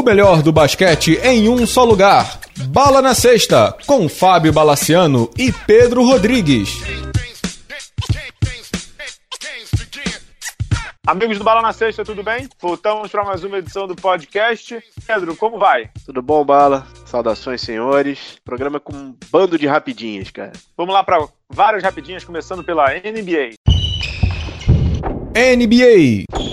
O melhor do basquete em um só lugar. Bala na Sexta, com Fábio Balaciano e Pedro Rodrigues. Amigos do Bala na Sexta, tudo bem? Voltamos para mais uma edição do podcast. Pedro, como vai? Tudo bom, Bala? Saudações, senhores. Programa com um bando de rapidinhas, cara. Vamos lá para várias rapidinhas, começando pela NBA. NBA.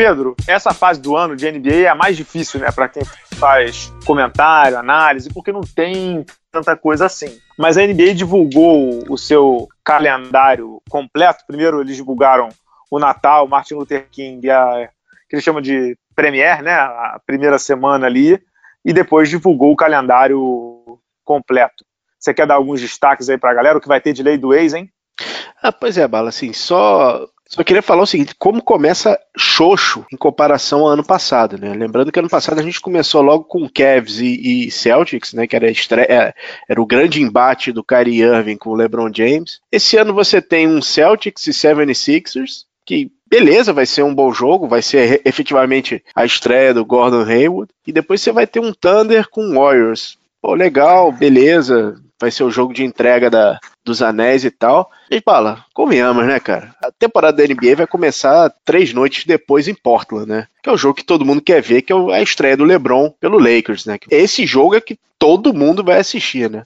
Pedro, essa fase do ano de NBA é a mais difícil, né, para quem faz comentário, análise, porque não tem tanta coisa assim. Mas a NBA divulgou o seu calendário completo. Primeiro eles divulgaram o Natal, Martin Luther King, a, que eles chamam de Premier, né, a primeira semana ali, e depois divulgou o calendário completo. Você quer dar alguns destaques aí para a galera? O que vai ter de lei do ex, hein? Ah, pois é, Bala, assim, só só queria falar o seguinte, como começa xoxo em comparação ao ano passado, né? Lembrando que ano passado a gente começou logo com Cavs e, e Celtics, né? Que era, estreia, é, era o grande embate do Kyrie Irving com o LeBron James. Esse ano você tem um Celtics e 76ers, que beleza, vai ser um bom jogo, vai ser efetivamente a estreia do Gordon Hayward. E depois você vai ter um Thunder com Warriors. Pô, legal, beleza, vai ser o jogo de entrega da, dos anéis e tal. E fala, convenhamos, né, cara? A temporada da NBA vai começar três noites depois em Portland, né? Que é o jogo que todo mundo quer ver, que é a estreia do LeBron pelo Lakers, né? Esse jogo é que todo mundo vai assistir, né?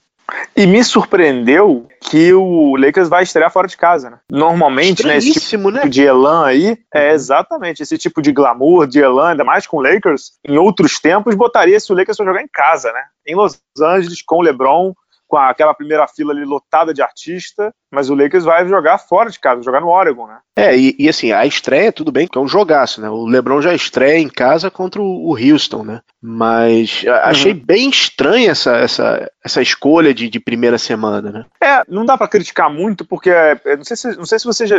E me surpreendeu que o Lakers vai estrear fora de casa, né? Normalmente, né, esse tipo né? de elan aí, é exatamente esse tipo de glamour, de elan, ainda mais com o Lakers, em outros tempos, botaria se o Lakers for jogar em casa, né? Em Los Angeles, com o LeBron, com aquela primeira fila ali lotada de artista, mas o Lakers vai jogar fora de casa, jogar no Oregon, né? É, e, e assim, a estreia, tudo bem, que é um jogaço, né? O LeBron já estreia em casa contra o, Houston, né? Mas achei uhum. bem estranha essa, essa, essa escolha de, de primeira semana, né? É, não dá para criticar muito, porque não sei se, não sei se vocês,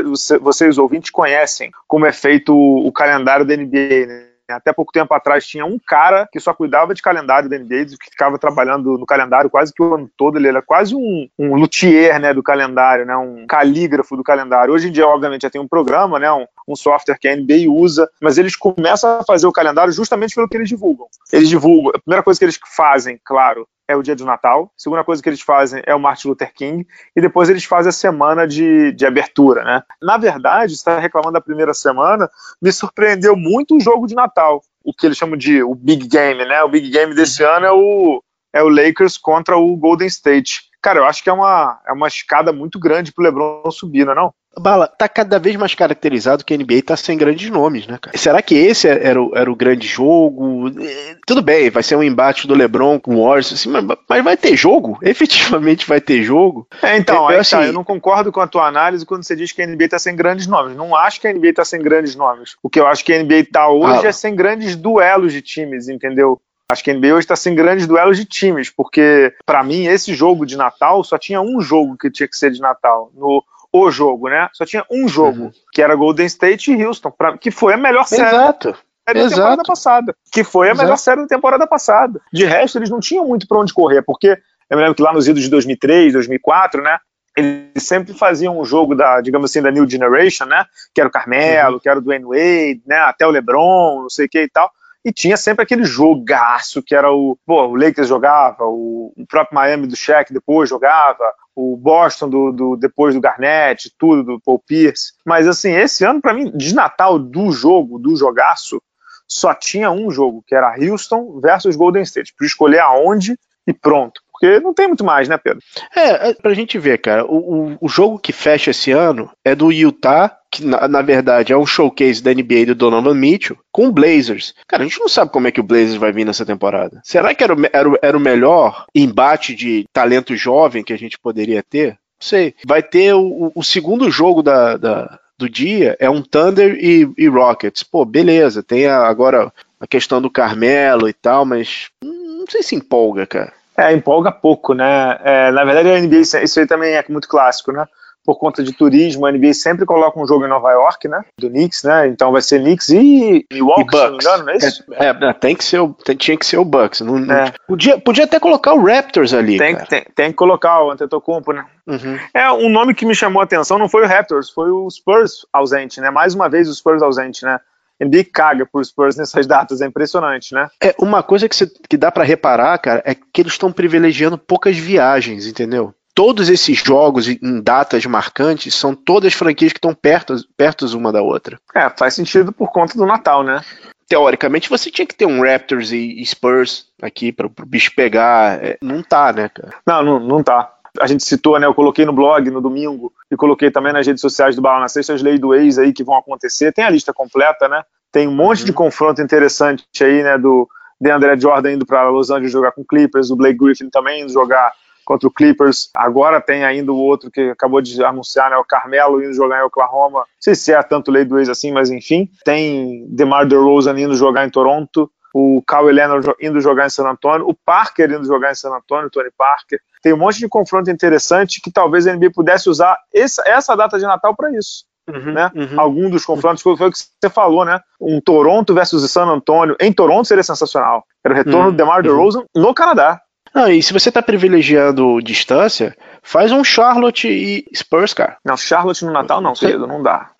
vocês ouvintes conhecem como é feito o, o calendário da NBA, né? Até pouco tempo atrás tinha um cara que só cuidava de calendário da NBA, que ficava trabalhando no calendário quase que o ano todo. Ele era quase um, um luthier né, do calendário, né, um calígrafo do calendário. Hoje em dia, obviamente, já tem um programa, né, um, um software que a NBA usa, mas eles começam a fazer o calendário justamente pelo que eles divulgam. Eles divulgam, a primeira coisa que eles fazem, claro, é o dia do Natal. A segunda coisa que eles fazem é o Martin Luther King. E depois eles fazem a semana de, de abertura, né? Na verdade, você está reclamando da primeira semana, me surpreendeu muito o jogo de Natal. O que eles chamam de o Big Game, né? O Big Game desse ano é o, é o Lakers contra o Golden State. Cara, eu acho que é uma, é uma escada muito grande pro LeBron subir, não é não? Bala, tá cada vez mais caracterizado que a NBA tá sem grandes nomes, né, cara? Será que esse era o, era o grande jogo? É, tudo bem, vai ser um embate do LeBron com o Warriors, assim, mas, mas, vai ter jogo? Efetivamente vai ter jogo? É, então, eu, assim, tá, eu não concordo com a tua análise quando você diz que a NBA tá sem grandes nomes. Não acho que a NBA tá sem grandes nomes. O que eu acho que a NBA tá hoje ah. é sem grandes duelos de times, entendeu? Acho que a NBA hoje está sem grandes duelos de times, porque para mim esse jogo de Natal só tinha um jogo que tinha que ser de Natal. No o jogo, né? Só tinha um jogo, uhum. que era Golden State e Houston, pra, que foi a melhor série. Exato. Da temporada passada, que foi a Exato. melhor série da temporada passada. De resto, eles não tinham muito para onde correr, porque eu me lembro que lá nos idos de 2003, 2004, né? Eles sempre faziam um jogo da, digamos assim, da New Generation, né? Que era o Carmelo, uhum. que era o Dwayne Wade, né? Até o LeBron, não sei o que e tal e tinha sempre aquele jogaço que era o. Pô, o Lakers jogava, o, o próprio Miami do Shaq depois jogava, o Boston do, do, depois do Garnett, tudo do Paul Pierce. Mas assim, esse ano, para mim, de Natal do jogo, do jogaço, só tinha um jogo, que era Houston versus Golden State. Para escolher aonde e pronto. Porque não tem muito mais, né, Pedro? É, é pra gente ver, cara. O, o, o jogo que fecha esse ano é do Utah, que na, na, verdade é um showcase da NBA do Donovan Mitchell, com o Blazers. Cara, a gente não sabe como é que o Blazers vai vir nessa temporada. Será que era, o, era, era o melhor embate de talento jovem que a gente poderia ter? Não sei. Vai ter o, o segundo jogo da, da, do dia, é um Thunder e, e Rockets. Pô, beleza, tem a, agora a questão do Carmelo e tal, mas não sei se empolga, cara. É, empolga pouco, né? É, na verdade, a NBA, isso aí também é muito clássico, né? Por conta de turismo, a NBA sempre coloca um jogo em Nova York, né? Do Knicks, né? Então vai ser Knicks e Milwaukee, se não me engano, não é isso? É, é, tem que ser o, tem, tinha que ser o Bucks. Não, é. podia, podia até colocar o Raptors ali, tem. Tem, tem que colocar o Antetokounmpo, né? Uhum. É, um nome que me chamou a atenção não foi o Raptors, foi o Spurs ausente, né? Mais uma vez o Spurs ausente, né? NBA caga por Spurs nessas datas, é impressionante, né? É, uma coisa que, cê, que dá para reparar, cara, é que eles estão privilegiando poucas viagens, entendeu? Todos esses jogos em datas marcantes são todas franquias que estão perto, perto uma da outra. É, faz sentido por conta do Natal, né? Teoricamente você tinha que ter um Raptors e Spurs aqui para o bicho pegar. É, não tá, né, cara? Não, não, não tá a gente citou, né? Eu coloquei no blog no domingo e coloquei também nas redes sociais do Bala na Sexta as leis do ex aí que vão acontecer. Tem a lista completa, né? Tem um monte uhum. de confronto interessante aí, né? Do DeAndre Jordan indo para Los Angeles jogar com Clippers, o Blake Griffin também indo jogar contra o Clippers. Agora tem ainda o outro que acabou de anunciar, né, o Carmelo indo jogar em Oklahoma. Não sei se é tanto lei do ex assim, mas enfim. Tem DeMar DeRozan indo jogar em Toronto. O Kawhi Leonard indo jogar em San Antonio. O Parker indo jogar em San Antonio, Tony Parker. Tem um monte de confronto interessante que talvez a NBA pudesse usar essa, essa data de Natal para isso. Uhum, né? Uhum. Algum dos confrontos foi o que você falou, né? Um Toronto versus San Antonio em Toronto seria sensacional. Era o retorno uhum, do DeMar DeRozan no Canadá. Não, e se você tá privilegiando distância, faz um Charlotte e Spurs, cara. Não, Charlotte no Natal não, querido, não dá.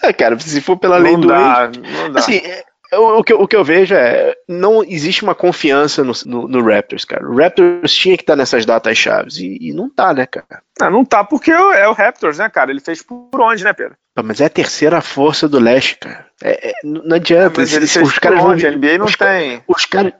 é, cara, se for pela não lei do dá, Não dá. Assim, é, o, que, o que eu vejo é, não existe uma confiança no, no, no Raptors, cara. O Raptors tinha que estar tá nessas datas chaves e, e, não tá, né, cara? Não, não tá porque é o Raptors, né, cara? Ele fez por onde, né, Pedro? Mas é a terceira força do leste, cara. É, é, não adianta. Mas ele fez os caras onde? Vão, a NBA não os tem. Os caras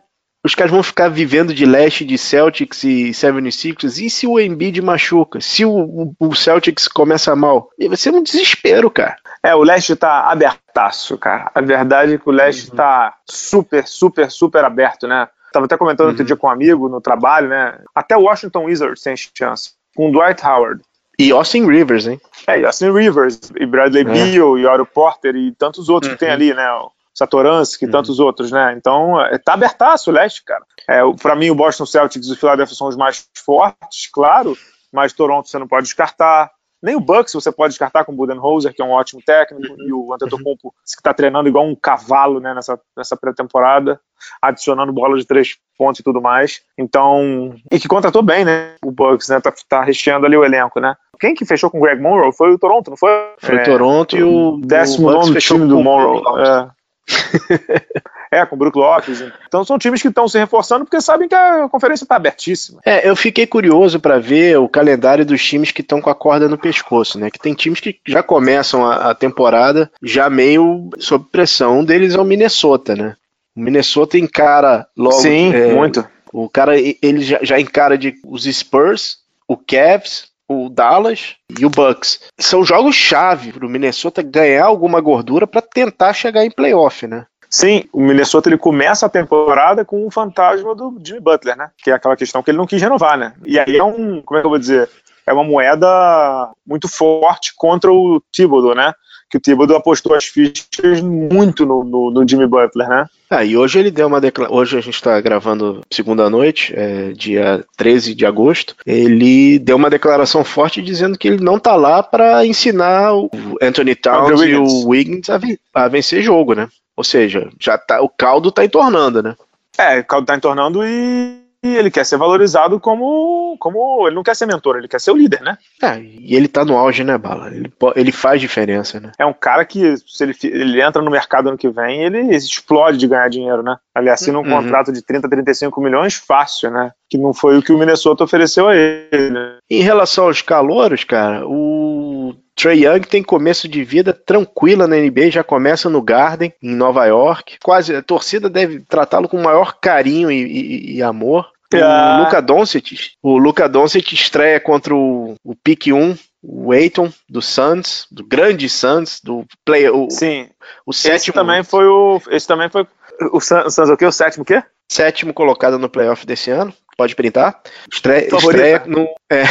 os caras vão ficar vivendo de leste de Celtics e 76ers. E se o Embiid machuca? Se o, o, Celtics começa mal? Vai ser um desespero, cara. É, o leste tá abertaço, cara. A verdade é que o leste uhum. tá super, super, super aberto, né? Tava até comentando uhum. outro dia com um amigo no trabalho, né? Até o Washington Wizards tem chance. Com o Dwight Howard. E Austin Rivers, hein? É, e Austin Rivers, e Bradley é. Beal, e Oro Porter, e tantos outros uhum. que tem ali, né? Satoransky e uhum. tantos outros, né? Então, é, tá abertaço o leste, cara. É, para mim, o Boston Celtics e o Philadelphia são os mais fortes, claro, mas Toronto você não pode descartar. Nem o Bucks você pode descartar com o Budenholzer, que é um ótimo técnico, uhum. e o Antetokounmpo, que está treinando igual um cavalo né, nessa, nessa pré-temporada, adicionando bola de três pontos e tudo mais. Então, e que contratou bem, né? O Bucks, né? Tá, tá recheando ali o elenco, né? Quem que fechou com o Greg Monroe? Foi o Toronto, não foi? Foi o é, Toronto e o décimo nono time do Monroe. É. é, com o Brook Lopes. Então são times que estão se reforçando porque sabem que a conferência está abertíssima. É, eu fiquei curioso para ver o calendário dos times que estão com a corda no pescoço, né? Que tem times que já começam a, a temporada já meio sob pressão. Um deles é o Minnesota, né? O Minnesota encara logo. Sim, é, muito. O cara, ele já, já encara de, os Spurs, o Cavs, o Dallas e o Bucks. São jogos chave para o Minnesota ganhar alguma gordura para tentar chegar em playoff, né? Sim, o Minnesota ele começa a temporada com o fantasma do Jimmy Butler, né? Que é aquela questão que ele não quis renovar, né? E aí é um, como é que eu vou dizer? É uma moeda muito forte contra o Thibodeau, né? que o Thibodeau apostou as fichas muito no, no, no Jimmy Butler, né? Ah, e hoje ele deu uma declaração. Hoje a gente está gravando segunda noite, é, dia 13 de agosto. Ele deu uma declaração forte dizendo que ele não tá lá para ensinar o Anthony Towns e o Wiggins a, a, vencer jogo, né? Ou seja, já tá, o caldo tá entornando, né? É, o caldo tá entornando e e ele quer ser valorizado como, como. Ele não quer ser mentor, ele quer ser o líder, né? É, e ele tá no auge, né, Bala? Ele, ele faz diferença, né? É um cara que, se ele, ele entra no mercado ano que vem, ele explode de ganhar dinheiro, né? Ele assina um uhum. contrato de 30, 35 milhões fácil, né? Que não foi o que o Minnesota ofereceu a ele. Né? Em relação aos calouros, cara, o Trey Young tem começo de vida tranquila na NBA, já começa no Garden, em Nova York. Quase a torcida deve tratá-lo com o maior carinho e, e, e amor. O Luca Doncic, o Luca Doncic estreia contra o, o pick 1, o Aiton do Suns, do grande Suns, do play, o, Sim. O sétimo. Esse também foi o esse também foi o Suns, o quê? O sétimo o quê? Sétimo colocado no playoff desse ano. Pode printar. Estreia, estreia no é,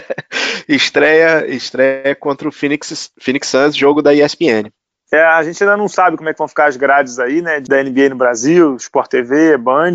estreia, estreia contra o Phoenix, Phoenix Suns, jogo da ESPN. É, a gente ainda não sabe como é que vão ficar as grades aí, né, da NBA no Brasil, Sport TV, Band,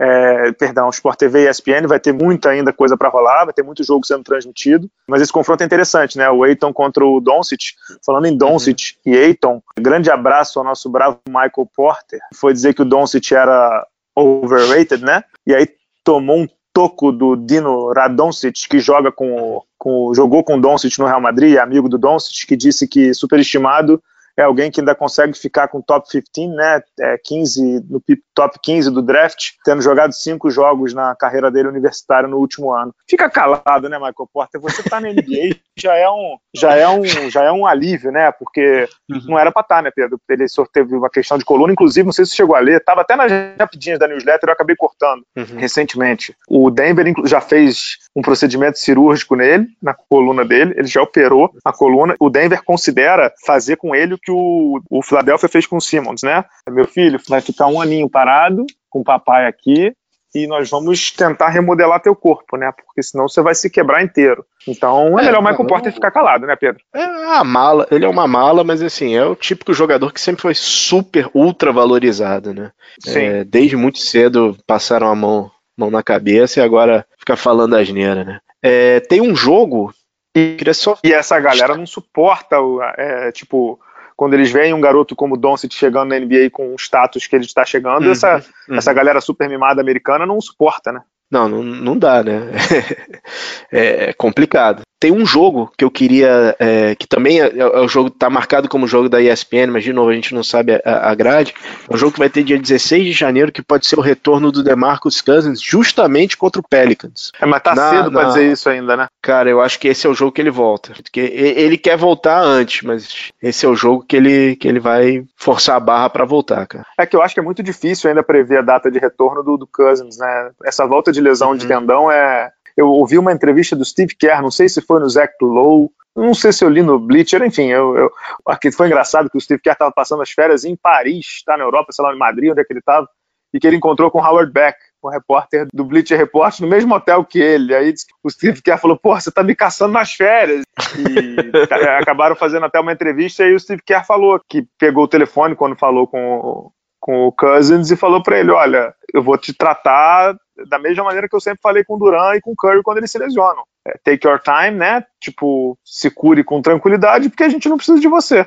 é, perdão, Sport TV e ESPN, vai ter muita ainda coisa para rolar, vai ter muito jogo sendo transmitido, mas esse confronto é interessante, né? O Eiton contra o Doncic. Falando em Doncic uhum. e Eiton, grande abraço ao nosso bravo Michael Porter. Foi dizer que o Doncic era overrated, né? E aí tomou um toco do Dino Radoncic, que joga com, com jogou com o Doncic no Real Madrid, amigo do Doncic, que disse que superestimado é alguém que ainda consegue ficar com top 15, né? É, 15 no top 15 do draft, tendo jogado cinco jogos na carreira dele universitária no último ano. Fica calado, né, Michael Porter? Você tá na NBA já é um já é um já é um alívio, né? Porque uhum. não era para estar, tá, né, Pedro? Ele teve uma questão de coluna, inclusive, não sei se chegou a ler, tava até nas rapidinhas da newsletter, eu acabei cortando uhum. recentemente. O Denver já fez um procedimento cirúrgico nele, na coluna dele, ele já operou a coluna. O Denver considera fazer com ele o que o, o Philadelphia fez com o Simmons, né? Meu filho vai ficar um aninho parado com o papai aqui, e nós vamos tentar remodelar teu corpo, né? Porque senão você vai se quebrar inteiro. Então é, é melhor o Michael Porter ficar calado, né, Pedro? É a mala, ele é uma mala, mas assim, é o típico jogador que sempre foi super ultra valorizado, né? Sim. É, desde muito cedo passaram a mão, mão na cabeça e agora fica falando asneira, né? É, tem um jogo. E, só... e essa galera não suporta, o, é, tipo, quando eles veem um garoto como o Doncic chegando na NBA com o status que ele está chegando, uhum, essa, uhum. essa galera super mimada americana não suporta, né? Não, não, não dá, né? é complicado. Tem um jogo que eu queria, é, que também é, é, o jogo tá marcado como jogo da ESPN, mas de novo a gente não sabe a, a grade. É um jogo que vai ter dia 16 de janeiro, que pode ser o retorno do DeMarcus Cousins, justamente contra o Pelicans. É, mas tá na, cedo pra na... dizer isso ainda, né? Cara, eu acho que esse é o jogo que ele volta. Porque ele quer voltar antes, mas esse é o jogo que ele, que ele vai forçar a barra para voltar, cara. É que eu acho que é muito difícil ainda prever a data de retorno do, do Cousins, né? Essa volta de lesão uhum. de tendão é eu ouvi uma entrevista do Steve Kerr, não sei se foi no Zach Lowe, não sei se eu li no Bleacher, enfim, eu, eu, aqui foi engraçado que o Steve Kerr estava passando as férias em Paris, tá na Europa, sei lá, em Madrid, onde é que ele estava, e que ele encontrou com Howard Beck, o repórter do Bleacher Report, no mesmo hotel que ele. Aí o Steve Kerr falou: Pô, você tá me caçando nas férias. E acabaram fazendo até uma entrevista. E o Steve Kerr falou que pegou o telefone quando falou com, com o Cousins e falou para ele: Olha, eu vou te tratar da mesma maneira que eu sempre falei com o Duran e com o Curry quando eles se lesionam. É, take your time, né? Tipo, se cure com tranquilidade, porque a gente não precisa de você.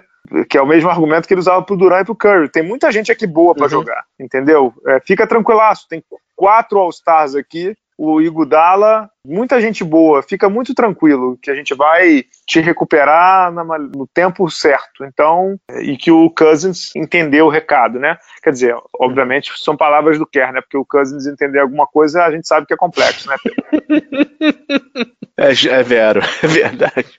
Que é o mesmo argumento que ele usava pro Duran e pro Curry. Tem muita gente aqui boa para uhum. jogar, entendeu? É, fica tranquilaço, tem quatro All-Stars aqui o Igudala, muita gente boa, fica muito tranquilo que a gente vai te recuperar no tempo certo. Então, e que o Cousins entendeu o recado, né? Quer dizer, obviamente são palavras do Kerr, né? Porque o Cousins entender alguma coisa, a gente sabe que é complexo, né, É, é vero, é verdade.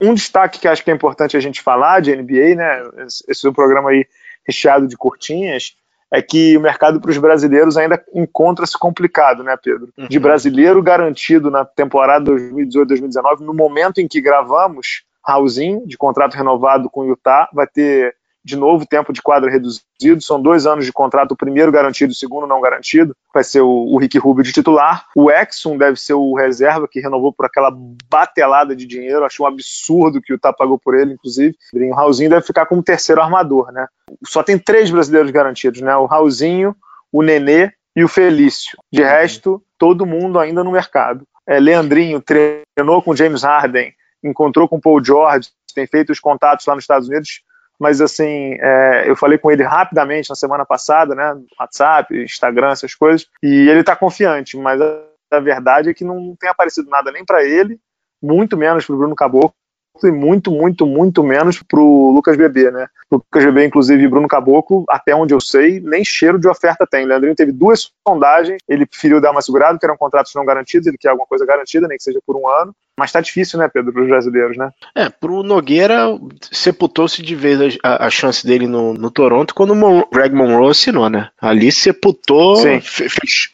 Um destaque que acho que é importante a gente falar de NBA, né? Esse é um programa aí recheado de curtinhas é que o mercado para os brasileiros ainda encontra-se complicado, né, Pedro? Uhum. De brasileiro garantido na temporada 2018-2019, no momento em que gravamos, Raulzinho, de contrato renovado com o Utah, vai ter de novo tempo de quadra reduzido. São dois anos de contrato, o primeiro garantido, o segundo não garantido. Vai ser o, o Rick Rubio de titular. O Exxon deve ser o reserva, que renovou por aquela batelada de dinheiro. Acho um absurdo que o Utah pagou por ele, inclusive. O Raulzinho deve ficar como terceiro armador, né? Só tem três brasileiros garantidos, né? O Raulzinho, o Nenê e o Felício. De uhum. resto, todo mundo ainda no mercado. É, Leandrinho treinou com James Harden, encontrou com Paul George, tem feito os contatos lá nos Estados Unidos mas assim, é, eu falei com ele rapidamente na semana passada, né, WhatsApp, Instagram, essas coisas, e ele está confiante, mas a, verdade é que não tem aparecido nada nem para ele, muito menos para Bruno Caboclo, e muito, muito, muito menos para o Lucas Bebê, né? Lucas Bebê, inclusive, Bruno Caboclo, até onde eu sei, nem cheiro de oferta tem. Leandrinho teve duas sondagens, ele preferiu dar uma segurada, que eram contratos não garantidos, ele quer alguma coisa garantida, nem que seja por um ano. Mas tá difícil, né, Pedro, para os brasileiros, né? É, pro Nogueira sepultou-se de vez a, a, chance dele no, no Toronto quando o Mon Greg Monroe assinou, né? Ali sepultou,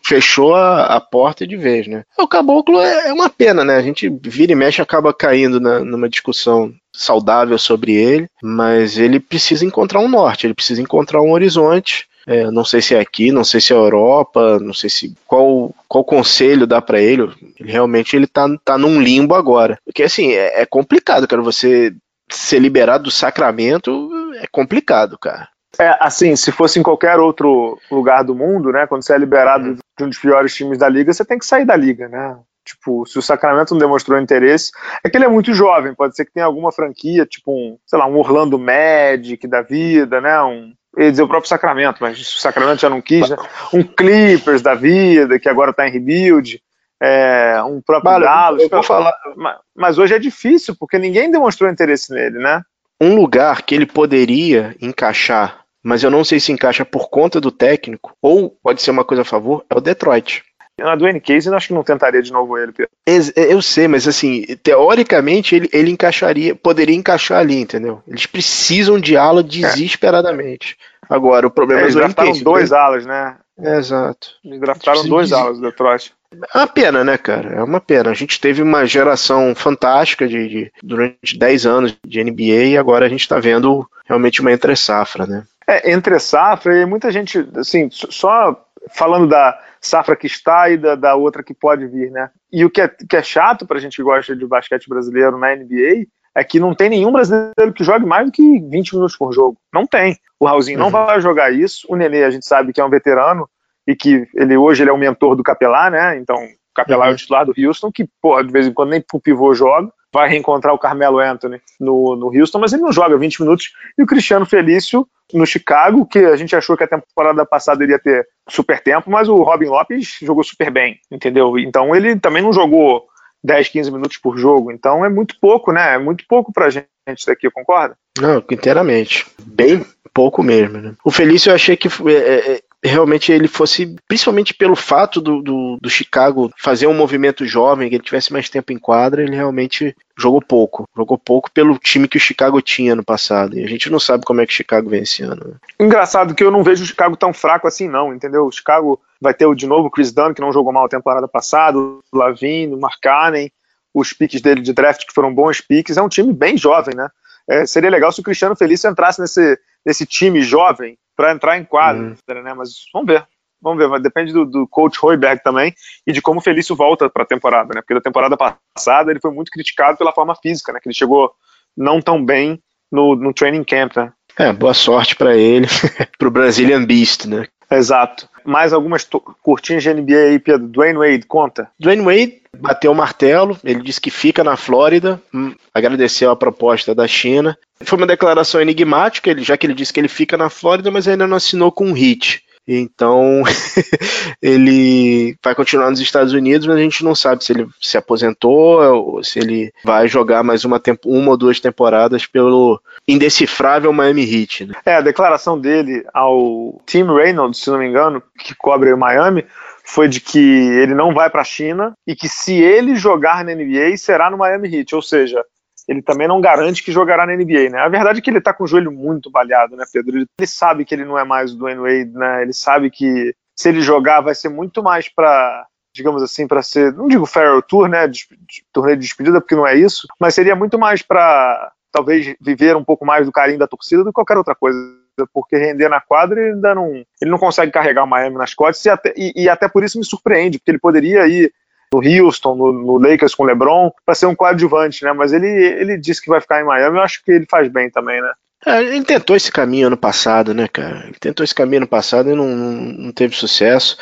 fechou a, a, porta de vez, né? O Caboclo é, é, uma pena, né? A gente vira e mexe acaba caindo na, numa discussão saudável sobre ele, mas ele precisa encontrar um norte, ele precisa encontrar um horizonte. É, não sei se é aqui, não sei se é Europa, não sei se qual, qual conselho dá para ele. ele. Realmente ele tá, tá num limbo agora. Porque assim, é, é complicado, cara, você ser liberado do sacramento é complicado, cara. É, assim, se fosse em qualquer outro lugar do mundo, né, quando você é liberado uhum. de um dos piores times da liga, você tem que sair da liga, né? Tipo, se o Sacramento não demonstrou interesse, é que ele é muito jovem, pode ser que tenha alguma franquia, tipo um, sei lá, um Orlando Magic da vida, né? Um, eu ia dizer o próprio Sacramento, mas o Sacramento já não quis, né? Um Clippers da vida, que agora está em rebuild, é, um próprio Dallas. Eu vou falar. Mas, mas hoje é difícil, porque ninguém demonstrou interesse nele, né? um lugar que ele poderia encaixar, mas eu não sei se encaixa por conta do técnico, ou pode ser uma coisa a favor, é o Detroit. Na Dwayne Casey, eu acho que não tentaria de novo ele, Pedro. Eu sei, mas assim, teoricamente ele, ele encaixaria, poderia encaixar ali, entendeu? Eles precisam de ala desesperadamente. É. Agora, o problema é, eles é draftaram dois alas, né? É, exato. Eles draftaram dois de... alas do Detroit. É uma pena, né, cara? É uma pena. A gente teve uma geração fantástica de, de durante 10 anos de NBA e agora a gente está vendo realmente uma entre-safra, né? É, entre-safra e muita gente, assim, só falando da safra que está e da, da outra que pode vir, né? E o que é, que é chato pra gente que gosta de basquete brasileiro na NBA é que não tem nenhum brasileiro que jogue mais do que 20 minutos por jogo. Não tem. O Raulzinho uhum. não vai jogar isso. O Nenê, a gente sabe que é um veterano e que ele hoje ele é o mentor do Capelá, né? Então, o Capelá uhum. é o titular do Houston, que, porra, de vez em quando nem pro pivô joga. Vai reencontrar o Carmelo Anthony no, no Houston, mas ele não joga 20 minutos. E o Cristiano Felício no Chicago, que a gente achou que a temporada passada iria ter super tempo, mas o Robin Lopes jogou super bem, entendeu? Então ele também não jogou 10, 15 minutos por jogo. Então é muito pouco, né? É muito pouco pra gente daqui, concorda? Não, inteiramente. Bem pouco mesmo, né? O Felício eu achei que é, é, realmente ele fosse, principalmente pelo fato do, do, do, Chicago fazer um movimento jovem, que ele tivesse mais tempo em quadra, ele realmente jogou pouco. Jogou pouco pelo time que o Chicago tinha no passado. E a gente não sabe como é que o Chicago vem esse ano. Né? Engraçado que eu não vejo o Chicago tão fraco assim, não, entendeu? O Chicago vai ter de novo o Chris Dunn, que não jogou mal a temporada passada, o Lavine, o Mark Cannon, os piques dele de draft, que foram bons piques. É um time bem jovem, né? É, seria legal se o Cristiano Felício entrasse nesse, nesse time jovem para entrar em quadra, uhum. né? Mas vamos ver. Vamos ver, depende do, do coach Royberg também e de como o Felício volta para a temporada, né? Porque da temporada passada ele foi muito criticado pela forma física, né? Que ele chegou não tão bem no, no training camp, né? É, boa sorte para ele, para o Brazilian Beast, né? Exato. Mais algumas curtinhas de NBA aí, Pedro. Dwayne Wade, conta. Dwayne Wade bateu o martelo, ele disse que fica na Flórida, hum, agradeceu a proposta da China. Foi uma declaração enigmática, ele, já que ele disse que ele fica na Flórida, mas ainda não assinou com um hit. Então ele vai continuar nos Estados Unidos, mas a gente não sabe se ele se aposentou ou se ele vai jogar mais uma, uma ou duas temporadas pelo indecifrável Miami Heat. Né? É, a declaração dele ao Tim Reynolds, se não me engano, que cobre o Miami, foi de que ele não vai para a China e que se ele jogar na NBA será no Miami Heat, ou seja, ele também não garante que jogará na NBA, né? A verdade é que ele tá com o joelho muito baleado, né, Pedro? Ele, sabe que ele não é mais o Dwayne Wade, né? Ele sabe que se ele jogar vai ser muito mais para digamos assim, para ser, não digo Farrell Tour, né, de, de, torneio de despedida, porque não é isso, mas seria muito mais para talvez viver um pouco mais do carinho da torcida do que qualquer outra coisa porque render na quadra ele ainda não, ele não consegue carregar o Miami nas costas e até, e, e até por isso me surpreende, porque ele poderia ir no Houston, no, no Lakers com o LeBron, para ser um coadjuvante, né? Mas ele, ele disse que vai ficar em Miami, eu acho que ele faz bem também, né? É, ele tentou esse caminho ano passado, né, cara? Ele tentou esse caminho ano passado e não, não teve sucesso.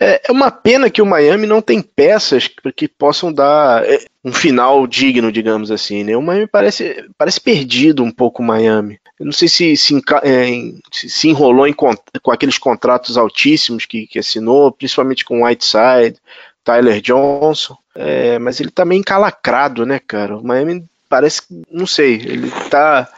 É, é uma pena que o Miami não tem peças que possam dar é, um final digno, digamos assim, né? O Miami parece, parece perdido um pouco o Miami. Eu não sei se se, é, se enrolou em, com aqueles contratos altíssimos que, que assinou, principalmente com Whiteside, Tyler Johnson, é, mas ele tá meio encalacrado, né, cara? O Miami parece que, não sei, ele tá,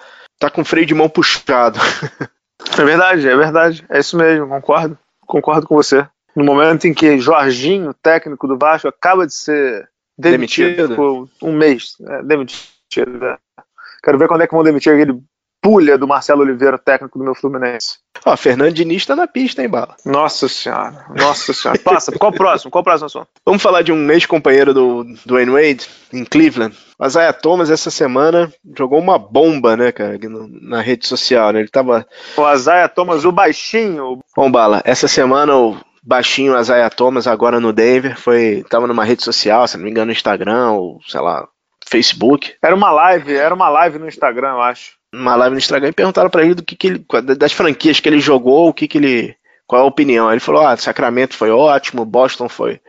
tá com freio de mão puxado. É verdade, é verdade, é isso mesmo, concordo, concordo com você. No momento em que Jorginho, técnico do Vasco, acaba de ser demitido, demitido. por um mês, é, demitido. É. Quero ver quando é que vão demitir aquele pulha do Marcelo Oliveira, técnico do meu Fluminense. Ó, Fernando Diniz tá na pista, hein, Bala? Nossa senhora, nossa senhora. Passa, qual o próximo? Qual o próximo assunto? Vamos falar de um ex-companheiro do Dwayne Wade, em Cleveland. Isaiah Thomas, essa semana, jogou uma bomba, né, cara, na rede social, né? Ele tava... O Isaiah Thomas, o baixinho. Bom, Bala, essa semana o baixinho Isaiah Thomas, agora no Denver, foi... Tava numa rede social, se não me engano, no Instagram, ou sei lá, Facebook. Era uma live, era uma live no Instagram, eu acho uma live no Instagram e perguntaram para ele do que, que ele, das franquias que ele jogou, o que, que ele, qual a opinião. Ele falou: ah, Sacramento foi ótimo, Boston foi,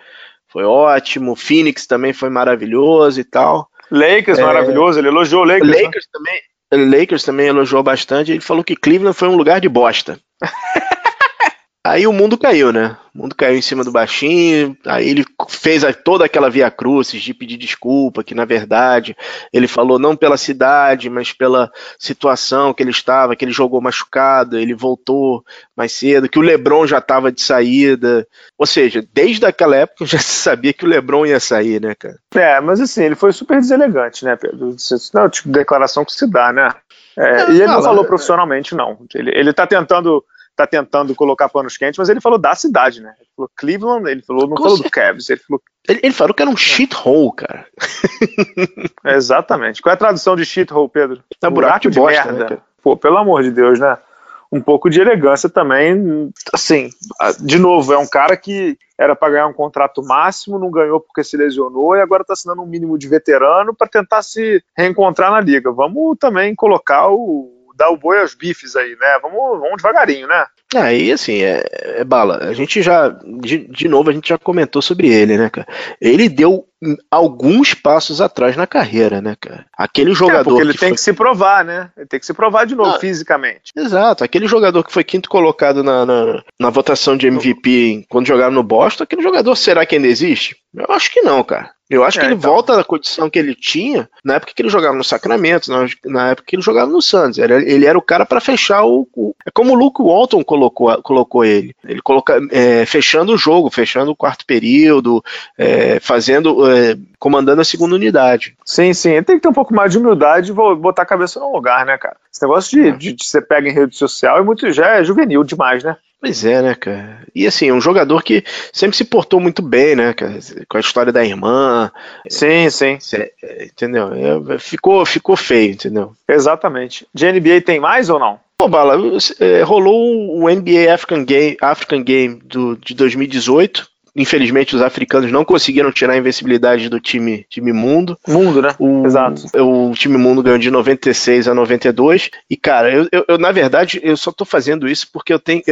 foi ótimo, Phoenix também foi maravilhoso e tal. Lakers é, maravilhoso, ele elogiou o Lakers. Né? Lakers né? também, Lakers também elogiou bastante. Ele falou que Cleveland foi um lugar de bosta. Aí o mundo caiu, né? O mundo caiu em cima do baixinho, aí ele fez toda aquela via crucis de pedir desculpa, que na verdade ele falou não pela cidade, mas pela situação que ele estava, que ele jogou machucado, ele voltou mais cedo, que o LeBron já estava de saída. Ou seja, desde aquela época já se sabia que o LeBron ia sair, né, cara? É, mas assim, ele foi super deselegante, né, Pedro? Não é o tipo de declaração que se dá, né? É, e ele não falou profissionalmente, não. Ele, ele tá tentando tá tentando colocar panos quentes, mas ele falou da cidade, né? Ele falou Cleveland, ele falou, não Com falou do Cavs, ele falou. Ele, ele, falou que era um shithole, cara. É, exatamente. Qual é a tradução de shithole, Pedro? É buraco, buraco de, de bosta, merda. Né, Pô, pelo amor de Deus, né? Um pouco de elegância também. Assim, de novo, é um cara que era para ganhar um contrato máximo, não ganhou porque se lesionou e agora está assinando um mínimo de veterano para tentar se reencontrar na liga. Vamos também colocar o dar o boi aos bifes aí, né? Vamos, vamos devagarinho, né? Aí, ah, assim, é, é, bala. A gente já, de, de novo, a gente já comentou sobre ele, né, cara? Ele deu alguns passos atrás na carreira, né, cara? Aquele jogador. É, porque ele que tem foi... que se provar, né? Ele tem que se provar de novo, ah, fisicamente. Exato. Aquele jogador que foi quinto colocado na, na, na, votação de MVP quando jogaram no Boston, aquele jogador será que ainda existe? Eu acho que não, cara. Eu acho é, que ele então. volta à condição que ele tinha na época que ele jogava no Sacramento, na, na época que ele jogava no Santos. Ele, ele era o cara para fechar o, o, É como o Luke Walton colocou, colocou ele. Ele coloca, é, fechando o jogo, fechando o quarto período, é, fazendo. É, comandando a segunda unidade. Sim, sim. Tem que ter um pouco mais de humildade e botar a cabeça no lugar, né, cara? Esse negócio de, é. de, de você pega em rede social é muito já é juvenil demais, né? Pois é, né, cara? E assim, um jogador que sempre se portou muito bem, né, cara? Com a história da irmã. Sim, sim. É, entendeu? É, ficou, ficou feio, entendeu? Exatamente. De NBA tem mais ou não? Pô, Bala, é, rolou o NBA African Game, African Game do, de 2018. Infelizmente, os africanos não conseguiram tirar a invencibilidade do time, time mundo. Mundo, né? O, Exato. O time mundo ganhou de 96 a 92. E, cara, eu, eu, eu na verdade, eu só tô fazendo isso porque eu tenho.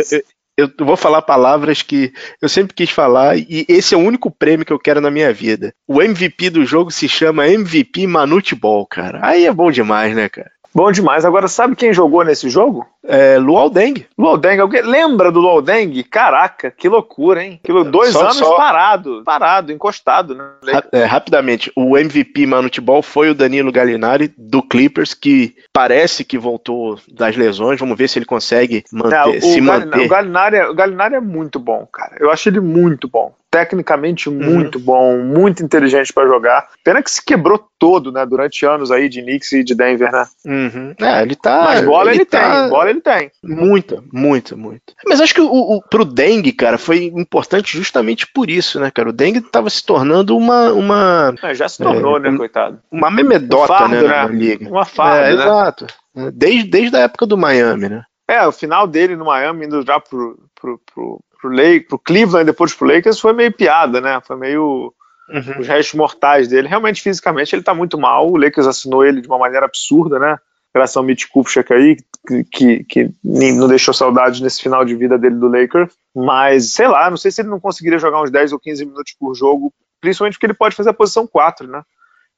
Eu, eu vou falar palavras que eu sempre quis falar e esse é o único prêmio que eu quero na minha vida. O MVP do jogo se chama MVP Manute Ball, cara. Aí é bom demais, né, cara? Bom demais. Agora, sabe quem jogou nesse jogo? É, Luol Deng. Luol Deng. Alguém lembra do Luol Deng? Caraca, que loucura, hein? Que, dois só, anos só... parado, parado, encostado. Né? É, rapidamente, o MVP Manutebol foi o Danilo Gallinari do Clippers, que parece que voltou das lesões. Vamos ver se ele consegue manter, é, se manter. O Gallinari, é, o Gallinari é muito bom, cara. Eu acho ele muito bom tecnicamente uhum. muito uhum. bom, muito inteligente para jogar. Pena que se quebrou todo, né, durante anos aí de Knicks e de Denver, né? Uhum. É, ele tá. Mas bola ele, ele tá... tem, bola ele tem. Muita, muita, muita. Mas acho que o, o, pro Dengue, cara, foi importante justamente por isso, né, cara? O Dengue tava se tornando uma. uma é, já se tornou, é, né, coitado? Uma memedota, um fardo, né, na, né? liga. Uma farda, é, né? Exato. Desde, desde a época do Miami, né? É, o final dele no Miami, indo já pro, pro, pro pro, Lake, pro Cleveland depois pro Lakers foi meio piada, né? Foi meio uhum. os restos mortais dele. Realmente, fisicamente, ele tá muito mal. O Lakers assinou ele de uma maneira absurda, né? Graças ao Mitch Kupchak aí, que, que, que não deixou saudade nesse final de vida dele do Lakers. Mas, sei lá, não sei se ele não conseguiria jogar uns 10 ou 15 minutos por jogo, principalmente porque ele pode fazer a posição 4, né?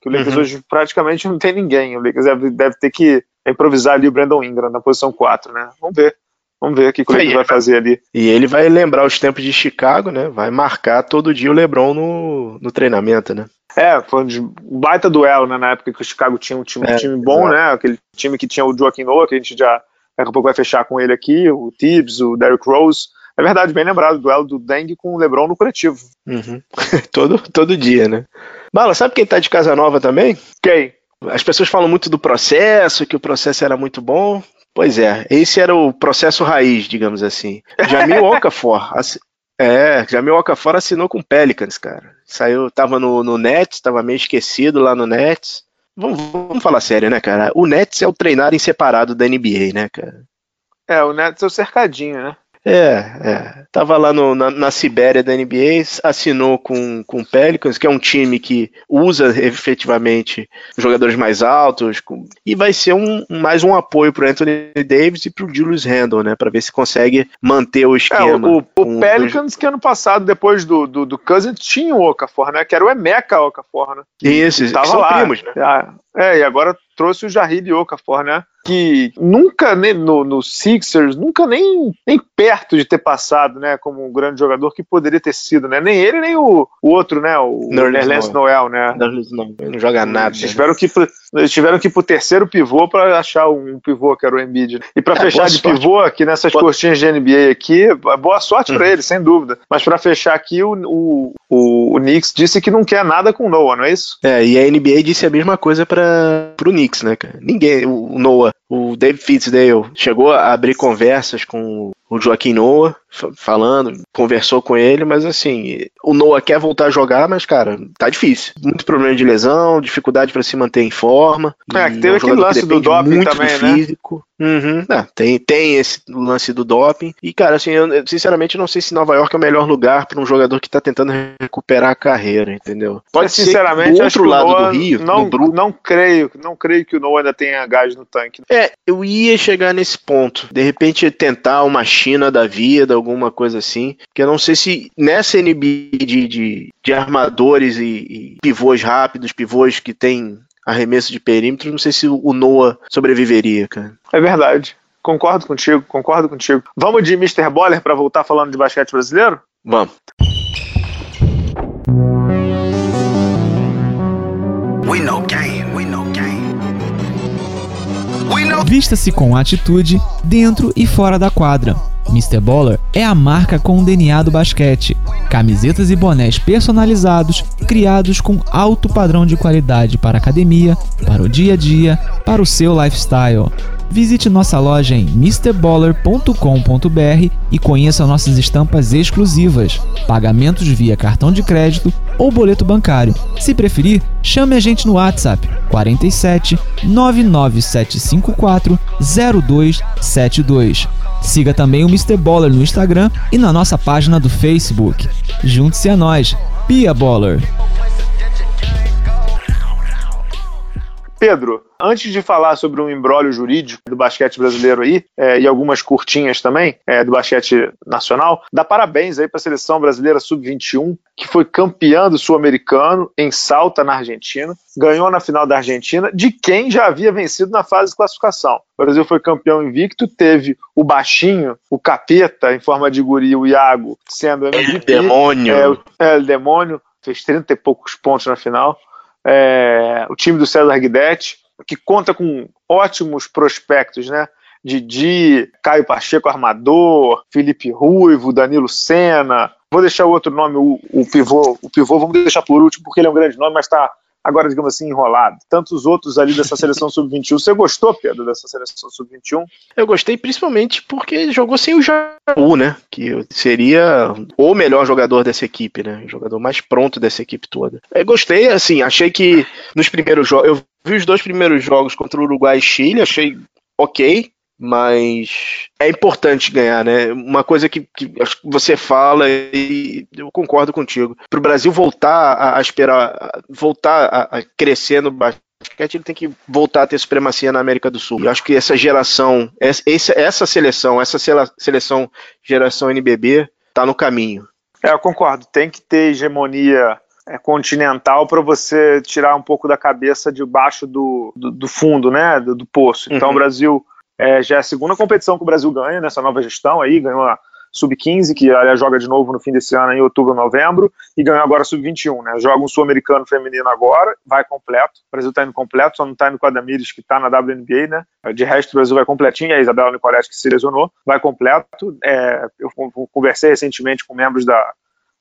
Que o Lakers uhum. hoje praticamente não tem ninguém. O Lakers deve, deve ter que improvisar ali o Brandon Ingram na posição 4, né? Vamos ver. Vamos ver o que, que ele vai fazer ali. E ele vai lembrar os tempos de Chicago, né? Vai marcar todo dia o LeBron no, no treinamento, né? É, foi um baita duelo, né? Na época que o Chicago tinha um time, é, um time bom, exato. né? Aquele time que tinha o Joaquim Noah, que a gente já daqui a pouco vai fechar com ele aqui, o Tibbs, o Derrick Rose. É verdade, bem lembrado, o duelo do Deng com o LeBron no coletivo. Uhum. todo, todo dia, né? Bala, sabe quem tá de casa nova também? Quem? As pessoas falam muito do processo, que o processo era muito bom. Pois é, esse era o processo raiz, digamos assim. Jamil Okafor, é, Jamil Okafor assinou com o Pelicans, cara. Saiu, tava no, no Nets, tava meio esquecido lá no Nets. Vamos, vamos falar sério, né, cara? O Nets é o treinar em separado da NBA, né, cara? É, o Nets é o cercadinho, né? É, é. Tava lá no, na, na Sibéria da NBA, assinou com, o Pelicans, que é um time que usa efetivamente jogadores mais altos, com, e vai ser um, mais um apoio pro Anthony Davis e pro Julius Randle, né? Pra ver se consegue manter o esquema. É, o, o Pelicans, que ano passado, depois do, do, do Cousins, tinha o Okafor, né? Que era o Emeka Okafor, né? Isso, que tava são lá. primos, né? É, e agora trouxe o Jarry Okafor, né? Que nunca no, no Sixers, nunca nem, nem perto de ter passado, né, como um grande jogador que poderia ter sido, né? Nem ele, nem o, o outro, né? O Nerlens Noel, né? Nerlens Noel, não joga nada. Eles tiveram, que, eles tiveram que ir pro terceiro pivô para achar um pivô que era o Embiid. E para é, fechar de sorte. pivô aqui nessas boa... curtinhas de NBA aqui, boa sorte hum. para ele, sem dúvida. Mas para fechar aqui, o, o, o, o Knicks disse que não quer nada com o Noah, não é isso? É, e a NBA disse a mesma coisa para pro Knicks, né, cara? Ninguém, o Noah, o Dave Fitzdale chegou a abrir conversas com o Joaquim Noah, falando, conversou com ele, mas assim, o Noah quer voltar a jogar, mas cara, tá difícil. Muito problema de lesão, dificuldade para se manter em forma. É, teve é um aquele lance do doping também, né? Físico. Uhum. É, tem, tem esse lance do doping. E, cara, assim, eu sinceramente não sei se Nova York é o melhor lugar para um jogador que tá tentando recuperar a carreira, entendeu? Pode ser sinceramente, do outro lado do Rio, não, não creio, não creio que o Noah ainda tenha gás no tanque. É, eu ia chegar nesse ponto. De repente tentar uma China da vida, alguma coisa assim. Que eu não sei se nessa NBA de, de, de armadores e, e pivôs rápidos, pivôs que tem arremesso de perímetro, não sei se o Noah sobreviveria, cara. É verdade. Concordo contigo, concordo contigo. Vamos de Mr. Boller para voltar falando de basquete brasileiro? Vamos. We know game, we know game. We know... Vista-se com atitude dentro e fora da quadra. Mr. Baller é a marca com o DNA do basquete. Camisetas e bonés personalizados, criados com alto padrão de qualidade para a academia, para o dia a dia, para o seu lifestyle. Visite nossa loja em mrballer.com.br e conheça nossas estampas exclusivas, pagamentos via cartão de crédito ou boleto bancário. Se preferir, chame a gente no WhatsApp 47 99754 0272. Siga também o Mr. Baller no Instagram e na nossa página do Facebook. Junte-se a nós, Pia Baller. Pedro, antes de falar sobre um embrólio jurídico do basquete brasileiro aí, é, e algumas curtinhas também é, do basquete nacional, dá parabéns aí para a seleção brasileira sub-21, que foi campeã do sul-americano em Salta, na Argentina, ganhou na final da Argentina, de quem já havia vencido na fase de classificação. O Brasil foi campeão invicto, teve o baixinho, o capeta, em forma de guri, o Iago, sendo MVP. El demônio. É, o, é, o demônio, fez 30 e poucos pontos na final é, o time do César Guidetti, que conta com ótimos prospectos, né? Didi, Caio Pacheco Armador, Felipe Ruivo, Danilo Sena. Vou deixar outro nome, o, o pivô, o pivô, vamos deixar por último, porque ele é um grande nome, mas está agora, digamos assim, enrolado. Tantos outros ali dessa seleção sub-21. Você gostou, Pedro, dessa seleção sub-21? Eu gostei principalmente porque jogou sem o Jaú, né? Que seria o melhor jogador dessa equipe, né? O jogador mais pronto dessa equipe toda. Eu gostei, assim, achei que nos primeiros jogos. Eu vi os dois primeiros jogos contra o Uruguai e Chile, achei ok mas é importante ganhar, né? Uma coisa que, que você fala e eu concordo contigo. Para o Brasil voltar a, a esperar, voltar a, a, crescer no basquete, ele tem que voltar a ter supremacia na América do Sul. Eu acho que essa geração, essa, essa seleção, essa seleção geração NBB está no caminho. É, eu concordo. Tem que ter hegemonia é, continental para você tirar um pouco da cabeça debaixo do, do, do fundo, né? Do, do poço. Então uhum. o Brasil é, já é a segunda competição que o Brasil ganha nessa nova gestão aí, ganhou a Sub-15, que aliás joga de novo no fim desse ano, em outubro, novembro, e ganhou agora a Sub-21, né? Joga um sul-americano feminino agora, vai completo. O Brasil está indo completo, só não está indo com a Damires, que está na WNBA, né? De resto, o Brasil vai completinho, a Isabela Nicolete, que se lesionou, vai completo. É, eu conversei recentemente com membros da,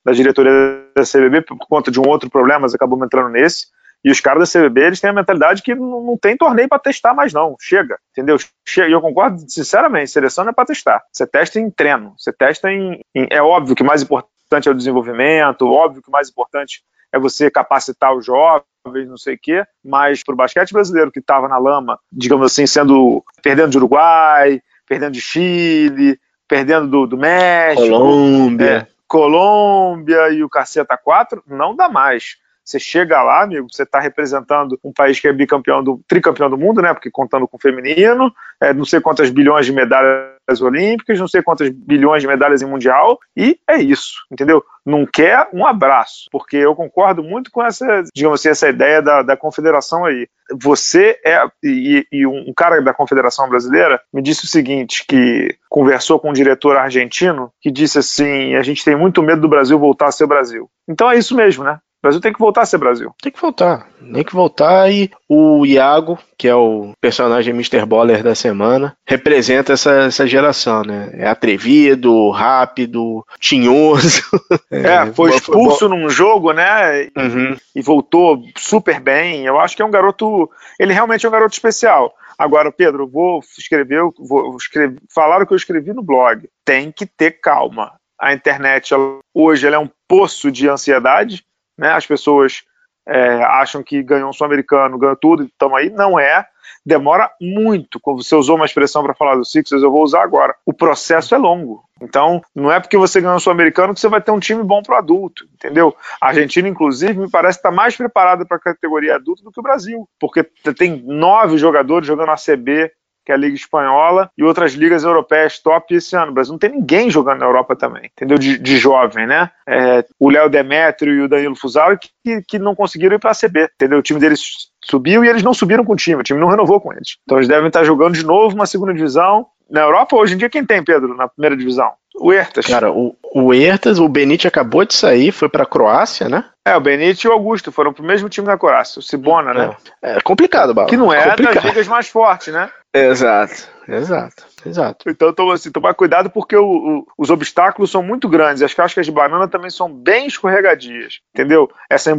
da diretoria da CBB por conta de um outro problema, mas acabou entrando nesse. E os caras da CBB, eles têm a mentalidade que não, não tem torneio para testar mais não. Chega, entendeu? Chega. E eu concordo, sinceramente, seleção não é para testar. Você testa em treino, você testa em, em... É óbvio que o mais importante é o desenvolvimento, óbvio que o mais importante é você capacitar os jovens, não sei o quê, mas para o basquete brasileiro que estava na lama, digamos assim, sendo perdendo de Uruguai, perdendo de Chile, perdendo do, do México, Colômbia. É, Colômbia e o Caceta 4, não dá mais. Você chega lá, amigo, você está representando um país que é bicampeão do tricampeão do mundo, né? Porque contando com o feminino, é, não sei quantas bilhões de medalhas olímpicas, não sei quantas bilhões de medalhas em mundial, e é isso, entendeu? Não quer um abraço, porque eu concordo muito com essa, digamos assim, essa ideia da, da confederação aí. Você é, e, e um cara da confederação brasileira me disse o seguinte, que conversou com um diretor argentino, que disse assim, a gente tem muito medo do Brasil voltar a ser Brasil. Então é isso mesmo, né? O Brasil tem que voltar a ser Brasil. Tem que voltar. Tem que voltar e o Iago, que é o personagem Mr. Baller da semana, representa essa, essa geração, né? É atrevido, rápido, tinhoso. É, foi expulso num jogo, né? Uhum. E voltou super bem. Eu acho que é um garoto. Ele realmente é um garoto especial. Agora, Pedro, vou escrever, vou escrever, falar o que eu escrevi no blog. Tem que ter calma. A internet ela, hoje ela é um poço de ansiedade né? As pessoas é, acham que ganhou um sul-americano, ganhou tudo, então aí não é. Demora muito. Como você usou uma expressão para falar do Sixers, eu vou usar agora. O processo é longo. Então, não é porque você ganhou um sul-americano que você vai ter um time bom para adulto, entendeu? A Argentina, inclusive, me parece estar tá mais preparada para a categoria adulto do que o Brasil, porque tem nove jogadores jogando a CB que é a Liga Espanhola, e outras ligas europeias top esse ano. O Brasil não tem ninguém jogando na Europa também, entendeu? De, de jovem, né? É, o Léo Demétrio e o Danilo Fusaro que, que não conseguiram ir para a CB, entendeu? O time deles subiu e eles não subiram com o time, o time não renovou com eles. Então eles devem estar jogando de novo uma segunda divisão. Na Europa, hoje em dia, quem tem, Pedro, na primeira divisão? O Ertas. Cara, o, o Ertas, o Benite acabou de sair, foi para a Croácia, né? É, o Benite e o Augusto foram pro mesmo time da Croácia, o Cibona, né? É, é complicado, Bala. Que não é complicado. das ligas mais fortes, né? Exato, exato, exato. Então, toma, assim, tomar cuidado porque o, o, os obstáculos são muito grandes. As cascas de banana também são bem escorregadias, entendeu? Essa,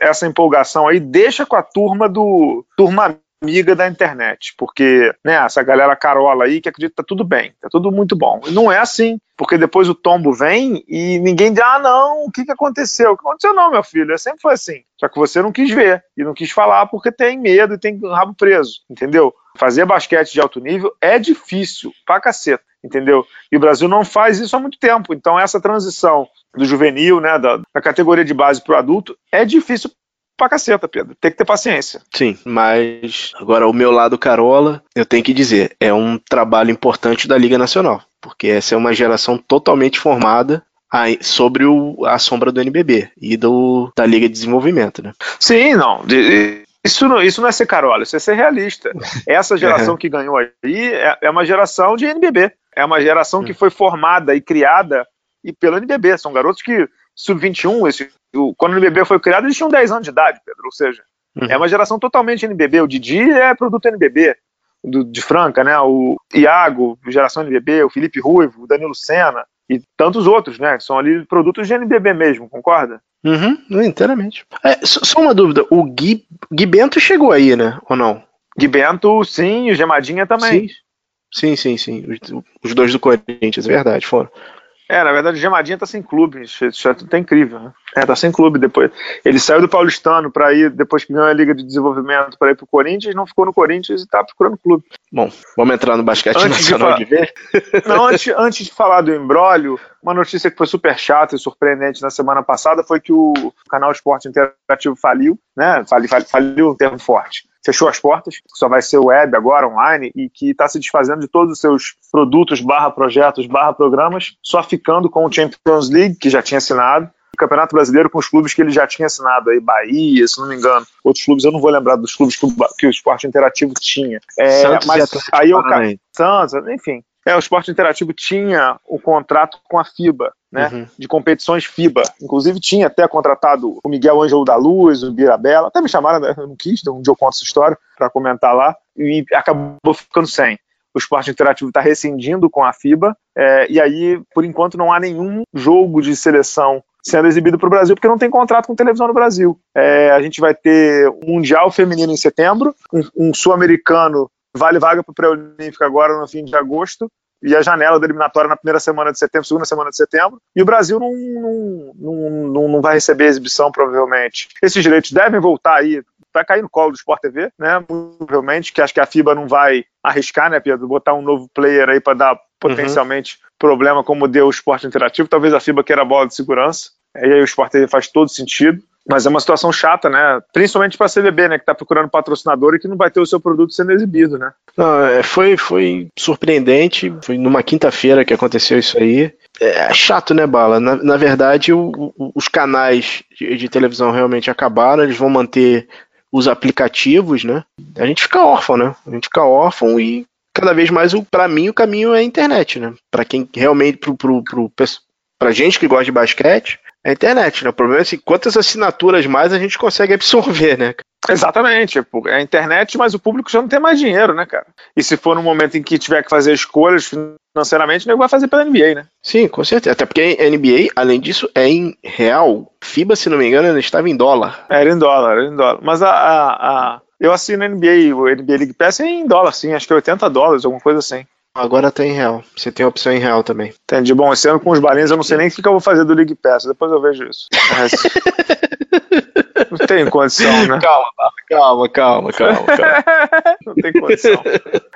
essa empolgação aí deixa com a turma do turma amiga da internet, porque né, essa galera carola aí que acredita que tá tudo bem, tá tudo muito bom. E não é assim, porque depois o tombo vem e ninguém diz, ah, não, o que, que aconteceu? O que aconteceu não, meu filho? É sempre foi assim. Só que você não quis ver e não quis falar porque tem medo e tem rabo preso, entendeu? Fazer basquete de alto nível é difícil pra caceta, entendeu? E o Brasil não faz isso há muito tempo. Então essa transição do juvenil, né, da, da categoria de base para o adulto, é difícil pra caceta, Pedro. Tem que ter paciência. Sim, mas agora o meu lado Carola, eu tenho que dizer, é um trabalho importante da Liga Nacional, porque essa é uma geração totalmente formada sobre o, a sombra do NBB e do, da Liga de Desenvolvimento, né? Sim, não. Isso não, isso não é ser Carola, isso é ser realista. Essa geração que ganhou aí é, é uma geração de NBB. É uma geração que foi formada e criada e pelo NBB. São garotos que, sub-21, quando o NBB foi criado, eles tinham 10 anos de idade, Pedro. Ou seja, uhum. é uma geração totalmente NBB. O Didi é produto NBB, do, de Franca, né? O Iago, geração NBB, o Felipe Ruivo, o Danilo Senna e tantos outros, né? Que são ali produtos de NBB mesmo, concorda? Uhum, inteiramente. É, só uma dúvida, o Gui, Gui Bento chegou aí, né? Ou não? Gui Bento, sim, o Gemadinha também. Sim, sim, sim. sim. Os, os dois do Corinthians, é verdade, foram. É, na verdade, o Gemadinha tá sem clube. Isso tá incrível, né? É, tá sem clube depois. Ele saiu do Paulistano para ir, depois que ganhou a Liga de Desenvolvimento, para ir pro Corinthians, não ficou no Corinthians e tá procurando clube. Bom, vamos entrar no basquete antes nacional de, de ver? Não, antes, antes de falar do embrólio, uma notícia que foi super chata e surpreendente na semana passada foi que o canal Esporte Interativo faliu, né? Faliu, faliu um termo forte fechou as portas, só vai ser web agora, online, e que está se desfazendo de todos os seus produtos, barra projetos, barra programas, só ficando com o Champions League, que já tinha assinado, o Campeonato Brasileiro com os clubes que ele já tinha assinado, aí Bahia, se não me engano, outros clubes, eu não vou lembrar dos clubes que o, que o Esporte Interativo tinha. É, mas aí eu, Santos, enfim, é, o Esporte Interativo tinha o contrato com a FIBA, né, uhum. de competições FIBA. Inclusive tinha até contratado o Miguel Ângelo da Luz, o Birabella, até me chamaram, né, eu não quis, um dia eu conto essa história para comentar lá, e acabou ficando sem. O Esporte Interativo está rescindindo com a FIBA, é, e aí, por enquanto, não há nenhum jogo de seleção sendo exibido para o Brasil, porque não tem contrato com televisão no Brasil. É, a gente vai ter um Mundial Feminino em setembro, um, um Sul-Americano vale vaga para o pré-olímpico agora no fim de agosto, e a janela da eliminatória na primeira semana de setembro, segunda semana de setembro, e o Brasil não, não, não, não, vai receber exibição, provavelmente. Esses direitos devem voltar aí, vai cair no colo do Sport TV, né? Provavelmente, que acho que a FIBA não vai arriscar, né, Pedro? Botar um novo player aí para dar potencialmente uhum. problema como deu o esporte interativo. Talvez a FIBA queira a bola de segurança. E aí o Sport TV faz todo sentido. Mas é uma situação chata, né? Principalmente para a CBB, né? Que está procurando patrocinador e que não vai ter o seu produto sendo exibido, né? É, foi, foi surpreendente. Foi numa quinta-feira que aconteceu isso aí. É chato, né, Bala? Na, na verdade, o, o, os canais de, de, televisão realmente acabaram. Eles vão manter os aplicativos, né? A gente fica órfão, né? A gente fica órfão e cada vez mais, para mim, o caminho é a internet, né? Para quem realmente, pro, pro, pro, gente que gosta de basquete, é a internet, né? O problema é assim, quantas assinaturas mais a gente consegue absorver, né? Exatamente, é a internet, mas o público já não tem mais dinheiro, né, cara? E se for no momento em que tiver que fazer escolhas financeiramente, o nego vai fazer pela NBA, né? Sim, com certeza. Até porque a NBA, além disso, é em real. FIBA, se não me engano, ela estava em dólar. Era em dólar, era em dólar. Mas a, a, a... eu assino a NBA, o NBA League Pass é em dólar, sim, acho que é 80 dólares, alguma coisa assim. Agora tem real. Você tem a opção em real também. Entendi. Bom, esse ano com os balinhas eu não sei nem o que, eu vou fazer do League Pass. Depois eu vejo isso. Mas... não tem condição, né? Calma, calma, calma, calma. calma. não tem condição.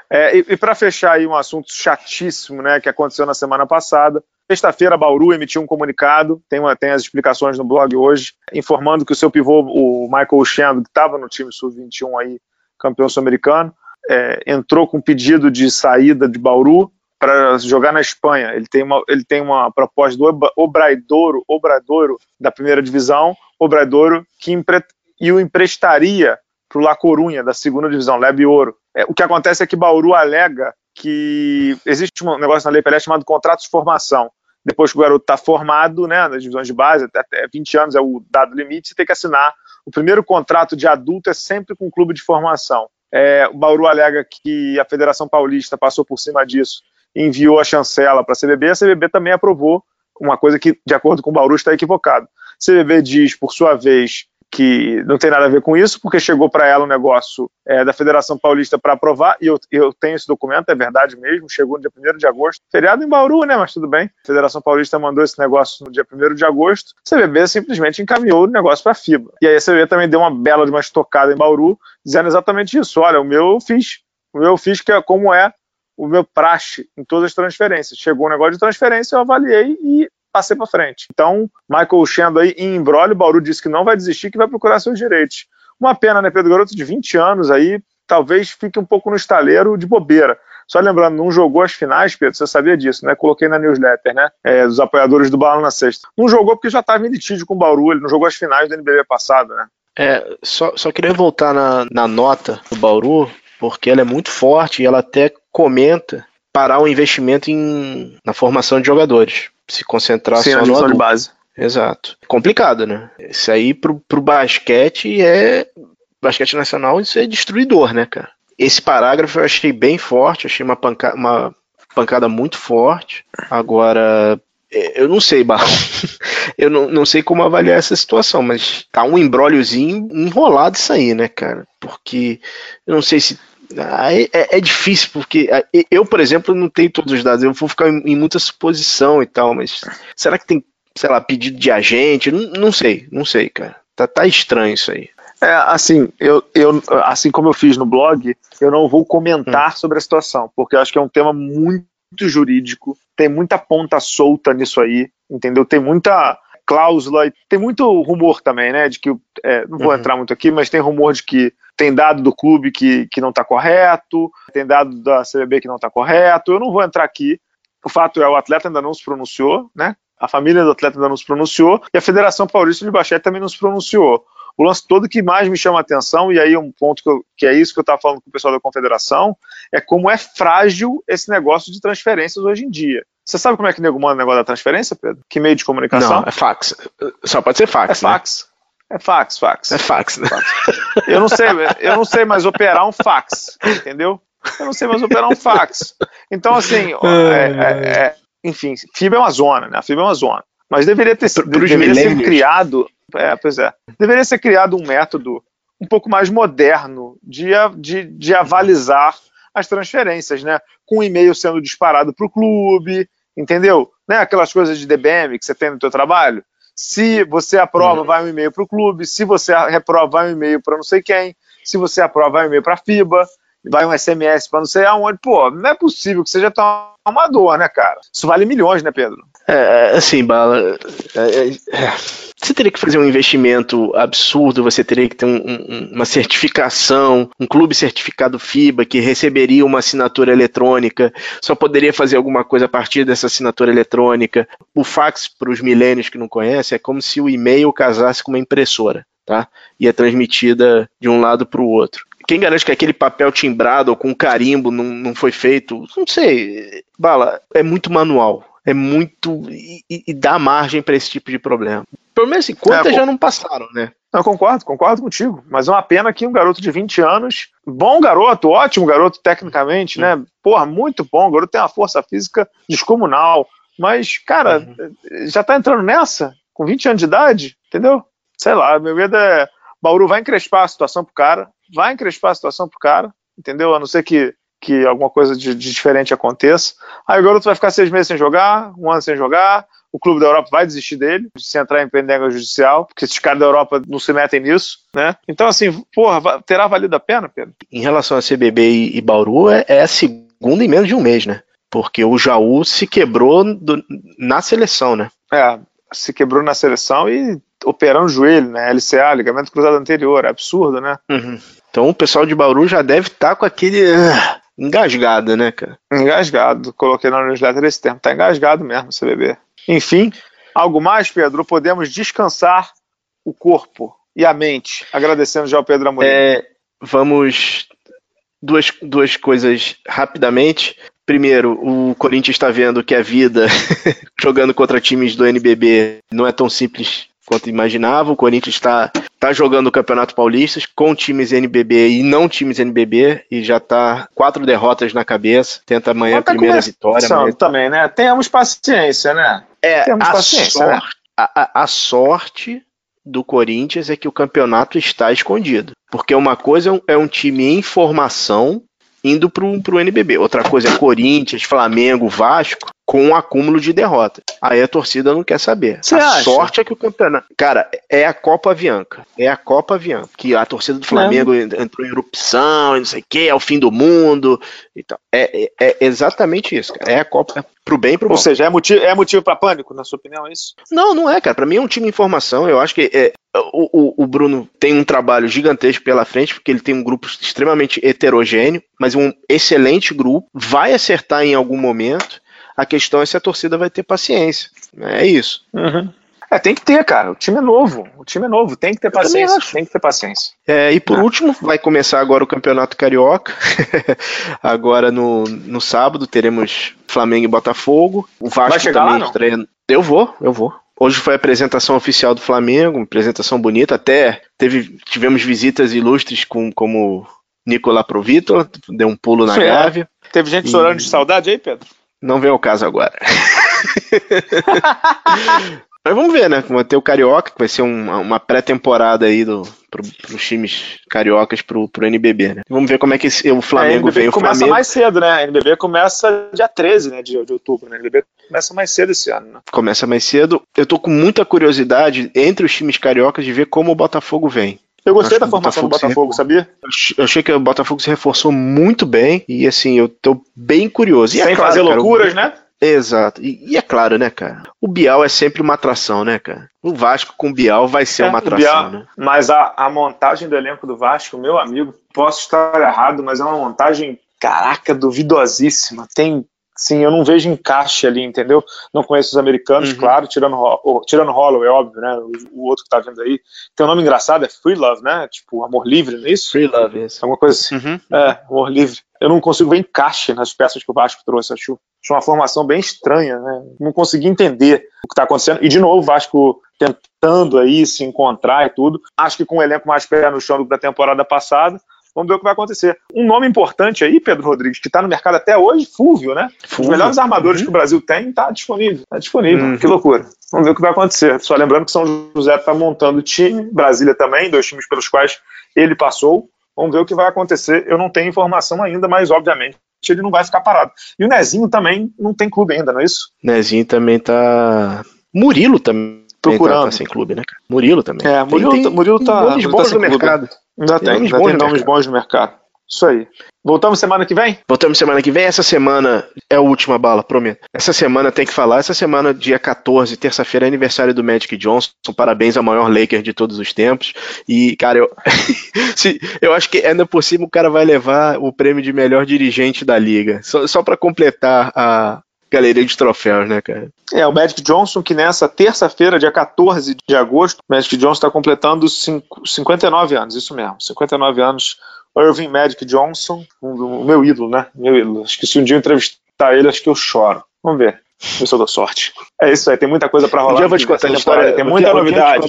É, e, e para fechar aí um assunto chatíssimo, né, que aconteceu na semana passada. Sexta-feira, Bauru emitiu um comunicado, tem, uma, tem as explicações no blog hoje, informando que o seu pivô, o Michael Shendo, que estava no time sub-21 aí, campeão sul-americano, é, entrou com pedido de saída de Bauru para jogar na Espanha. Ele tem uma, ele tem uma proposta do Obradouro da primeira divisão, Obradouro que empre, e o emprestaria para o La Corunha da segunda divisão, Lebe Ouro. É, o que acontece é que Bauru alega que existe um negócio na Lei Pelé chamado contrato de formação. Depois que o garoto está formado, né, nas divisões de base, até 20 anos é o dado limite, você tem que assinar. O primeiro contrato de adulto é sempre com o clube de formação. É, o Bauru alega que a Federação Paulista passou por cima disso e enviou a chancela para a CBB. A CBB também aprovou uma coisa que, de acordo com o Bauru, está equivocado. CBB diz, por sua vez, que não tem nada a ver com isso, porque chegou para ela um negócio é, da Federação Paulista para aprovar, e eu, eu, tenho esse documento, é verdade mesmo, chegou no dia 1 de agosto, feriado em Bauru, né, mas tudo bem. A Federação Paulista mandou esse negócio no dia 1 de agosto, a CBB simplesmente encaminhou o negócio para a FIBA. E aí a CBB também deu uma bela de uma estocada em Bauru, dizendo exatamente isso, olha, o meu eu fiz, o meu eu fiz que é como é o meu praxe em todas as transferências. Chegou um negócio de transferência, eu avaliei e passei para frente. Então, Michael Shendo aí em embrólio, Bauru disse que não vai desistir, que vai procurar seus direitos. Uma pena, né, Pedro Garoto de 20 anos aí, talvez fique um pouco no estaleiro de bobeira. Só lembrando, não jogou as finais, Pedro, você sabia disso, né? Coloquei na newsletter, né? É, dos apoiadores do Bala na sexta. Não jogou porque já estava em litígio com o Bauru, ele não jogou as finais do NBB passado, né? É, só, só queria voltar na, na nota do Bauru, porque ela é muito forte e ela até comenta parar o investimento em, na formação de jogadores se concentrar Sim, só no adulto. de base. Exato. Complicado, né? Isso aí pro, pro basquete é. Basquete nacional, isso é destruidor, né, cara? Esse parágrafo eu achei bem forte, achei uma, panca uma pancada muito forte. Agora, é, eu não sei, Barro. eu não, não sei como avaliar essa situação, mas tá um embróliozinho enrolado isso aí, né, cara? Porque eu não sei se é, é, difícil, porque eu, por exemplo, não tenho todos os dados, eu vou ficar em, muita suposição e tal, mas será que tem, sei lá, pedido de agente? Não, não sei, não sei, cara. Tá, tá estranho isso aí. É, assim, eu, eu, assim como eu fiz no blog, eu não vou comentar hum. sobre a situação, porque eu acho que é um tema muito jurídico, tem muita ponta solta nisso aí, entendeu? Tem muita cláusula, tem muito rumor também, né? De que, é, não vou uhum. entrar muito aqui, mas tem rumor de que tem dado do clube que, que não está correto, tem dado da CBB que não está correto. Eu não vou entrar aqui. O fato é, o atleta ainda não se pronunciou, né? A família do atleta ainda não se pronunciou e a Federação Paulista de Basquete também não se pronunciou. O lance todo que mais me chama a atenção, e aí um ponto que, eu, que é isso que eu estava falando com o pessoal da Confederação, é como é frágil esse negócio de transferências hoje em dia. Você sabe como é que nego manda o negócio da transferência, Pedro? Que meio de comunicação? Não, é fax. Só pode ser fax. É né? fax. É fax, fax. É fax, né? Eu não sei, eu não sei mais operar um fax, entendeu? Eu não sei mais operar um fax. Então, assim, é, é, é, enfim, fibra é uma zona, né? A fibra é uma zona. Mas deveria ter deveria ser criado, é, pois é, deveria ser criado um método um pouco mais moderno de, de, de avalizar as transferências, né? Com o e-mail sendo disparado para o clube, entendeu? Né? Aquelas coisas de DBM que você tem no teu trabalho. Se você aprova, uhum. vai um e-mail para o clube. Se você reprova, vai um e-mail para não sei quem. Se você aprova, vai um e-mail para a FIBA. Vai um SMS para não sei aonde. Pô, não é possível que seja tão amador, né, cara? Isso vale milhões, né, Pedro? É, assim, Bala. É, é, é, você teria que fazer um investimento absurdo, você teria que ter um, um, uma certificação, um clube certificado FIBA que receberia uma assinatura eletrônica, só poderia fazer alguma coisa a partir dessa assinatura eletrônica. O fax, para os milênios que não conhecem, é como se o e-mail casasse com uma impressora, tá? E é transmitida de um lado para o outro quem garante que aquele papel timbrado ou com carimbo não, não foi feito? Não sei. Bala, é muito manual é muito. e, e dá margem para esse tipo de problema. Pelo menos assim, quantas é, já não passaram, né? Eu concordo, concordo contigo. Mas é uma pena que um garoto de 20 anos, bom garoto, ótimo garoto tecnicamente, né? Porra, muito bom. O garoto tem uma força física descomunal. Mas, cara, uhum. já tá entrando nessa? Com 20 anos de idade? Entendeu? Sei lá, meu medo é. Bauru vai encrespar a situação pro cara, vai encrespar a situação pro cara, entendeu? A não ser que que alguma coisa de, de, diferente aconteça. Aí o garoto vai ficar seis meses sem jogar, um ano sem jogar, o clube da Europa vai desistir dele, se entrar em pendenga judicial, porque esses caras da Europa não se metem nisso, né? Então, assim, porra, terá valido a pena, Pedro? Em relação a CBB e, e Bauru, é, é a segunda em menos de um mês, né? Porque o Jaú se quebrou do, na seleção, né? É, se quebrou na seleção e operando o joelho, né? LCA, ligamento cruzado anterior, é absurdo, né? Uhum. Então o pessoal de Bauru já deve estar tá com aquele Engasgado, né, cara? Engasgado. Coloquei na newsletter esse termo. Tá engasgado mesmo, CBB. Enfim, algo mais, Pedro? Podemos descansar o corpo e a mente. Agradecendo já ao Pedro Amorim. É, vamos. Duas, duas coisas rapidamente. Primeiro, o Corinthians está vendo que a vida jogando contra times do NBB não é tão simples quanto imaginava. O Corinthians está tá jogando o Campeonato Paulista com times NBB e não times NBB e já está quatro derrotas na cabeça. Tenta amanhã a tá primeira vitória. Amanhã... também, né? Tenhamos paciência, né? É, Temos a paciência, né? sorte, né? a, a sorte do Corinthians é que o campeonato está escondido. Porque uma coisa é um time em formação indo para o NBB. Outra coisa é Corinthians, Flamengo, Vasco, com um acúmulo de derrota. Aí a torcida não quer saber. Você a acha? sorte é que o campeonato. Cara, é a Copa Avianca. É a Copa Avianca. Que a torcida do Flamengo entrou em erupção e não sei o que, é o fim do mundo. Então, é, é, é exatamente isso, cara. É a Copa pro bem e pro mal. Ou seja, é motivo, é motivo para pânico, na sua opinião, é isso? Não, não é, cara. Para mim é um time em formação. Eu acho que é, o, o, o, Bruno tem um trabalho gigantesco pela frente, porque ele tem um grupo extremamente heterogêneo, mas um excelente grupo. Vai acertar em algum momento. A questão é se a torcida vai ter paciência. É isso. Uhum. É, tem que ter, cara. O time é novo. O time é novo. Tem que ter paciência. Tem que ter paciência. É, e por é. último, vai começar agora o Campeonato Carioca. agora no, no sábado teremos Flamengo e Botafogo. O Vasco vai chegar também lá, estreia. Eu vou, eu vou. Hoje foi a apresentação oficial do Flamengo, uma apresentação bonita. Até teve, tivemos visitas ilustres com, como Nicola Provito, deu um pulo na Gávea. Teve gente e... chorando de saudade aí, Pedro? Não vem ao caso agora. Mas vamos ver, né? Vai ter o Carioca, que vai ser um, uma pré-temporada aí do, pro, pros times cariocas pro, pro NBB, né? Vamos ver como é que esse, o Flamengo é, vem. O começa Flamengo... mais cedo, né? A NBB começa dia 13 né, de, de outubro, né? A NBB começa mais cedo esse ano, né? Começa mais cedo. Eu tô com muita curiosidade entre os times cariocas de ver como o Botafogo vem. Eu gostei da formação do Botafogo, sabia? Eu achei que o Botafogo se reforçou muito bem e assim, eu tô bem curioso. E é Sem é claro, fazer cara, loucuras, né? Exato. E, e, é claro, né, cara? O Bial é sempre uma atração, né, cara? O Vasco com o Bial vai ser é, uma atração, Bial, né? Mas a, a montagem do elenco do Vasco, meu amigo, posso estar errado, mas é uma montagem, caraca, duvidosíssima. Tem sim, eu não vejo encaixe ali, entendeu? Não conheço os americanos, uhum. claro, tirando, tirando Hollow, é óbvio, né? O, o, outro que tá vindo aí. Tem um nome engraçado, é Free Love, né? Tipo, amor livre, não é isso? Free Love, isso. Alguma coisa assim. Uhum. É, amor livre. Eu não consigo ver encaixe nas peças que o Vasco trouxe, acho, acho uma formação bem estranha, né? Não consegui entender o que tá acontecendo. E, de novo, o Vasco tentando aí se encontrar e tudo. Acho que com um elenco mais pé no chão do que da temporada passada, Vamos ver o que vai acontecer. Um nome importante aí, Pedro Rodrigues, que está no mercado até hoje, Fúvio, né? Fúvio. Os melhores armadores uhum. que o Brasil tem, está disponível. Está disponível. Uhum. Que loucura. Vamos ver o que vai acontecer. Só lembrando que São José está montando time, Brasília também, dois times pelos quais ele passou. Vamos ver o que vai acontecer. Eu não tenho informação ainda, mas obviamente ele não vai ficar parado. E o Nezinho também não tem clube ainda, não é isso? Nezinho também tá. Murilo também procurando. Tá, tá sem clube, né, Murilo também. É, Murilo, tem, tem, Murilo tá. Bons tá no mercado. Ainda tem, ainda tem nomes bons no mercado. Isso aí. Voltamos semana que vem? Voltamos semana que vem. Essa semana é a última bala, prometo. Essa semana tem que falar. Essa semana, dia 14, terça-feira, é aniversário do Magic Johnson. Parabéns ao maior Laker de todos os tempos. E, cara, eu, se, eu acho que ainda por cima o cara vai levar o prêmio de melhor dirigente da liga. Só, só para completar a, galeria de troféus, né, cara? É, o Magic Johnson, que nessa terça-feira, dia 14 de agosto, o Magic Johnson está completando cinco, 59 anos, isso mesmo, 59 anos. Irving Magic Johnson, o meu ídolo, né? Meu ídolo. Acho que se um dia eu entrevistar ele, acho que eu choro. Vamos ver. Eu sou da sorte. É isso aí, tem muita coisa para rolar. Um dia eu vou te contar a história, tem muita novidade.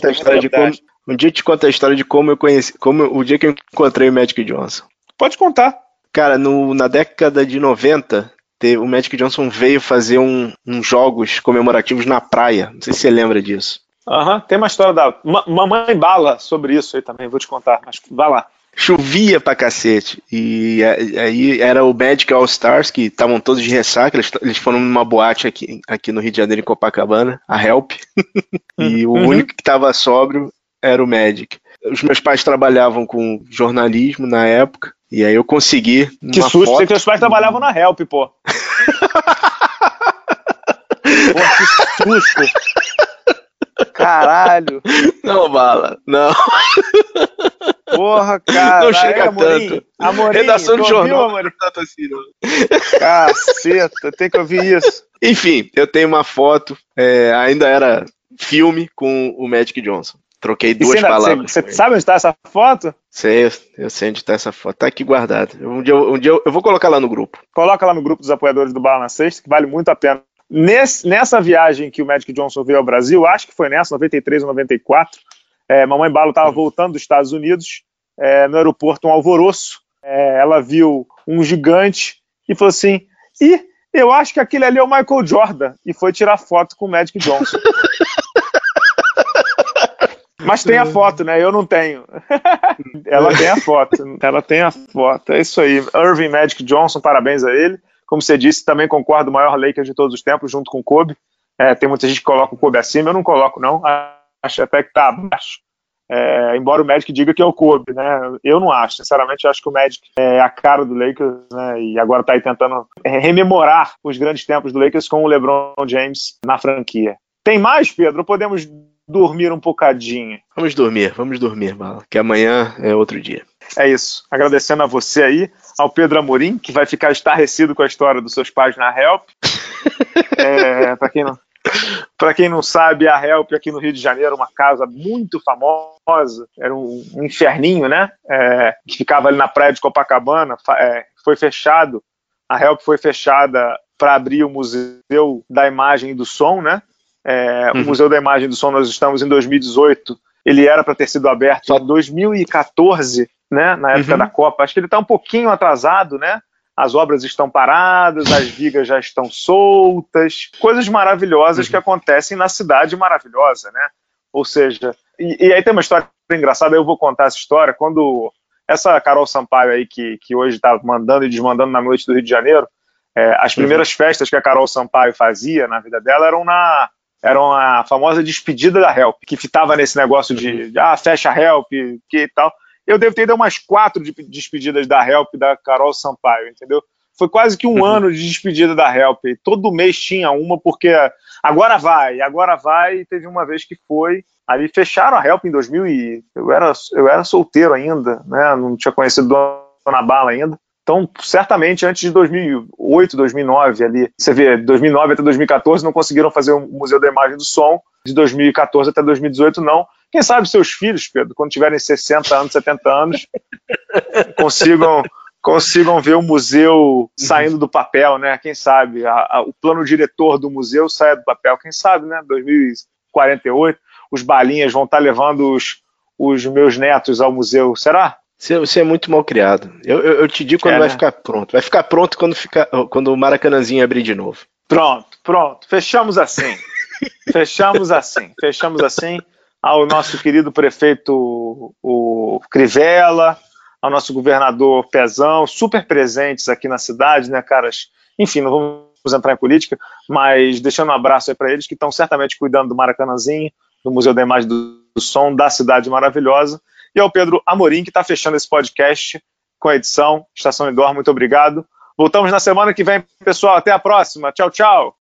Um dia eu te conto a história de como eu conheci, como o dia que eu encontrei o Magic Johnson. Pode contar. Cara, no, na década de 90, o Magic Johnson veio fazer um, uns jogos comemorativos na praia. Não sei se você lembra disso. Aham, uhum, tem uma história da Mamãe Bala sobre isso aí também, vou te contar, mas vai lá. Chovia pra cacete. E aí era o Magic All Stars, que estavam todos de ressaca. Eles, eles foram numa boate aqui, aqui no Rio de Janeiro, em Copacabana, a Help. e uhum. o único que tava sóbrio era o Magic. Os meus pais trabalhavam com jornalismo na época. E aí eu consegui. Que susto, foto... seus pais trabalhavam na Help, pô. pô, que susto. Caralho. Não, bala, não. Porra, cara. Não chega Amorim, tanto. Amorim, Redação de jornal não tanto assim, não. Caceta, tem que ouvir isso. Enfim, eu tenho uma foto, é, ainda era filme com o Magic Johnson. Troquei duas ainda, palavras. Você sabe onde está essa foto? Sei, eu sei onde está essa foto. Tá aqui guardada. Um dia, um dia eu, eu, vou colocar lá no grupo. Coloca lá no grupo dos apoiadores do Bala na Sexta, que vale muito a pena. Nesse, nessa viagem que o Magic Johnson veio ao Brasil, acho que foi nessa, 93 ou 94, é, Mamãe Bala estava voltando dos Estados Unidos, é, no aeroporto, um alvoroço. É, ela viu um gigante e falou assim: e eu acho que aquele ali é o Michael Jordan. E foi tirar foto com o Magic Johnson. Mas tem a foto, né? Eu não tenho. Ela tem a foto. Ela tem a foto. É isso aí. Irving Magic Johnson, parabéns a ele. Como você disse, também concordo, o maior Lakers de todos os tempos, junto com o Kobe. É, tem muita gente que coloca o Kobe acima, eu não coloco, não. Acho até que tá abaixo. É, embora o Magic diga que é o Kobe, né? Eu não acho. Sinceramente, eu acho que o Magic é a cara do Lakers, né? E agora tá aí tentando rememorar os grandes tempos do Lakers com o LeBron James na franquia. Tem mais, Pedro? Podemos dormir um bocadinho. Vamos dormir, vamos dormir, Bala, que amanhã é outro dia. É isso. Agradecendo a você aí, ao Pedro Amorim, que vai ficar estarrecido com a história dos seus pais na Help. é, para quem não para quem não sabe, a Help aqui no Rio de Janeiro, uma casa muito famosa, era um inferninho, né? É, que ficava ali na praia de Copacabana, é, foi fechado. A Help foi fechada para abrir o Museu da Imagem e do Som, né? É, uhum. O Museu da Imagem do Som, nós estamos em 2018. Ele era para ter sido aberto em 2014, né, na época uhum. da Copa. Acho que ele está um pouquinho atrasado, né? As obras estão paradas, as vigas já estão soltas, coisas maravilhosas uhum. que acontecem na cidade maravilhosa, né? Ou seja, e, e, aí tem uma história engraçada, eu vou contar essa história, quando essa Carol Sampaio aí, que, que hoje está mandando e desmandando na noite do Rio de Janeiro, é, as uhum. primeiras uhum. festas que a Carol Sampaio fazia na vida dela eram na, eram a famosa despedida da Help, que estava nesse negócio de, ah, fecha a Help, que e tal. Eu devo ter ido umas quatro de despedidas da Help da Carol Sampaio, entendeu? Foi quase que um uhum. ano de despedida da Help. Todo mês tinha uma, porque agora vai, agora vai. E teve uma vez que foi. Ali fecharam a Help em 2000 e eu era, eu era solteiro ainda, né? Não tinha conhecido Dona Bala ainda. Então, certamente antes de 2008, 2009 ali, você vê, 2009 até 2014 não conseguiram fazer o Museu da Imagem do Som, de 2014 até 2018 não. Quem sabe seus filhos, Pedro, quando tiverem 60 anos, 70 anos, consigam consigam ver o museu saindo do papel, né? Quem sabe a, a, o plano diretor do museu saia do papel, quem sabe, né? 2048, os balinhas vão estar levando os, os meus netos ao museu, será? Você, é muito mal criado. Eu, eu, eu te digo quando é, vai né? ficar pronto. Vai ficar pronto quando, ficar, quando o Maracanãzinho abrir de novo. Pronto, pronto. Fechamos assim. Fechamos assim. Fechamos assim ao nosso querido prefeito o Crivella, ao nosso governador Pezão, super presentes aqui na cidade, né, caras? Enfim, não vamos entrar em política, mas deixando um abraço aí para eles que estão certamente cuidando do Maracanãzinho, do Museu da Imagem do Som, da cidade maravilhosa e ao Pedro Amorim, que está fechando esse podcast com a edição. Estação Indoor, muito obrigado. Voltamos na semana que vem, pessoal. Até a próxima. Tchau, tchau.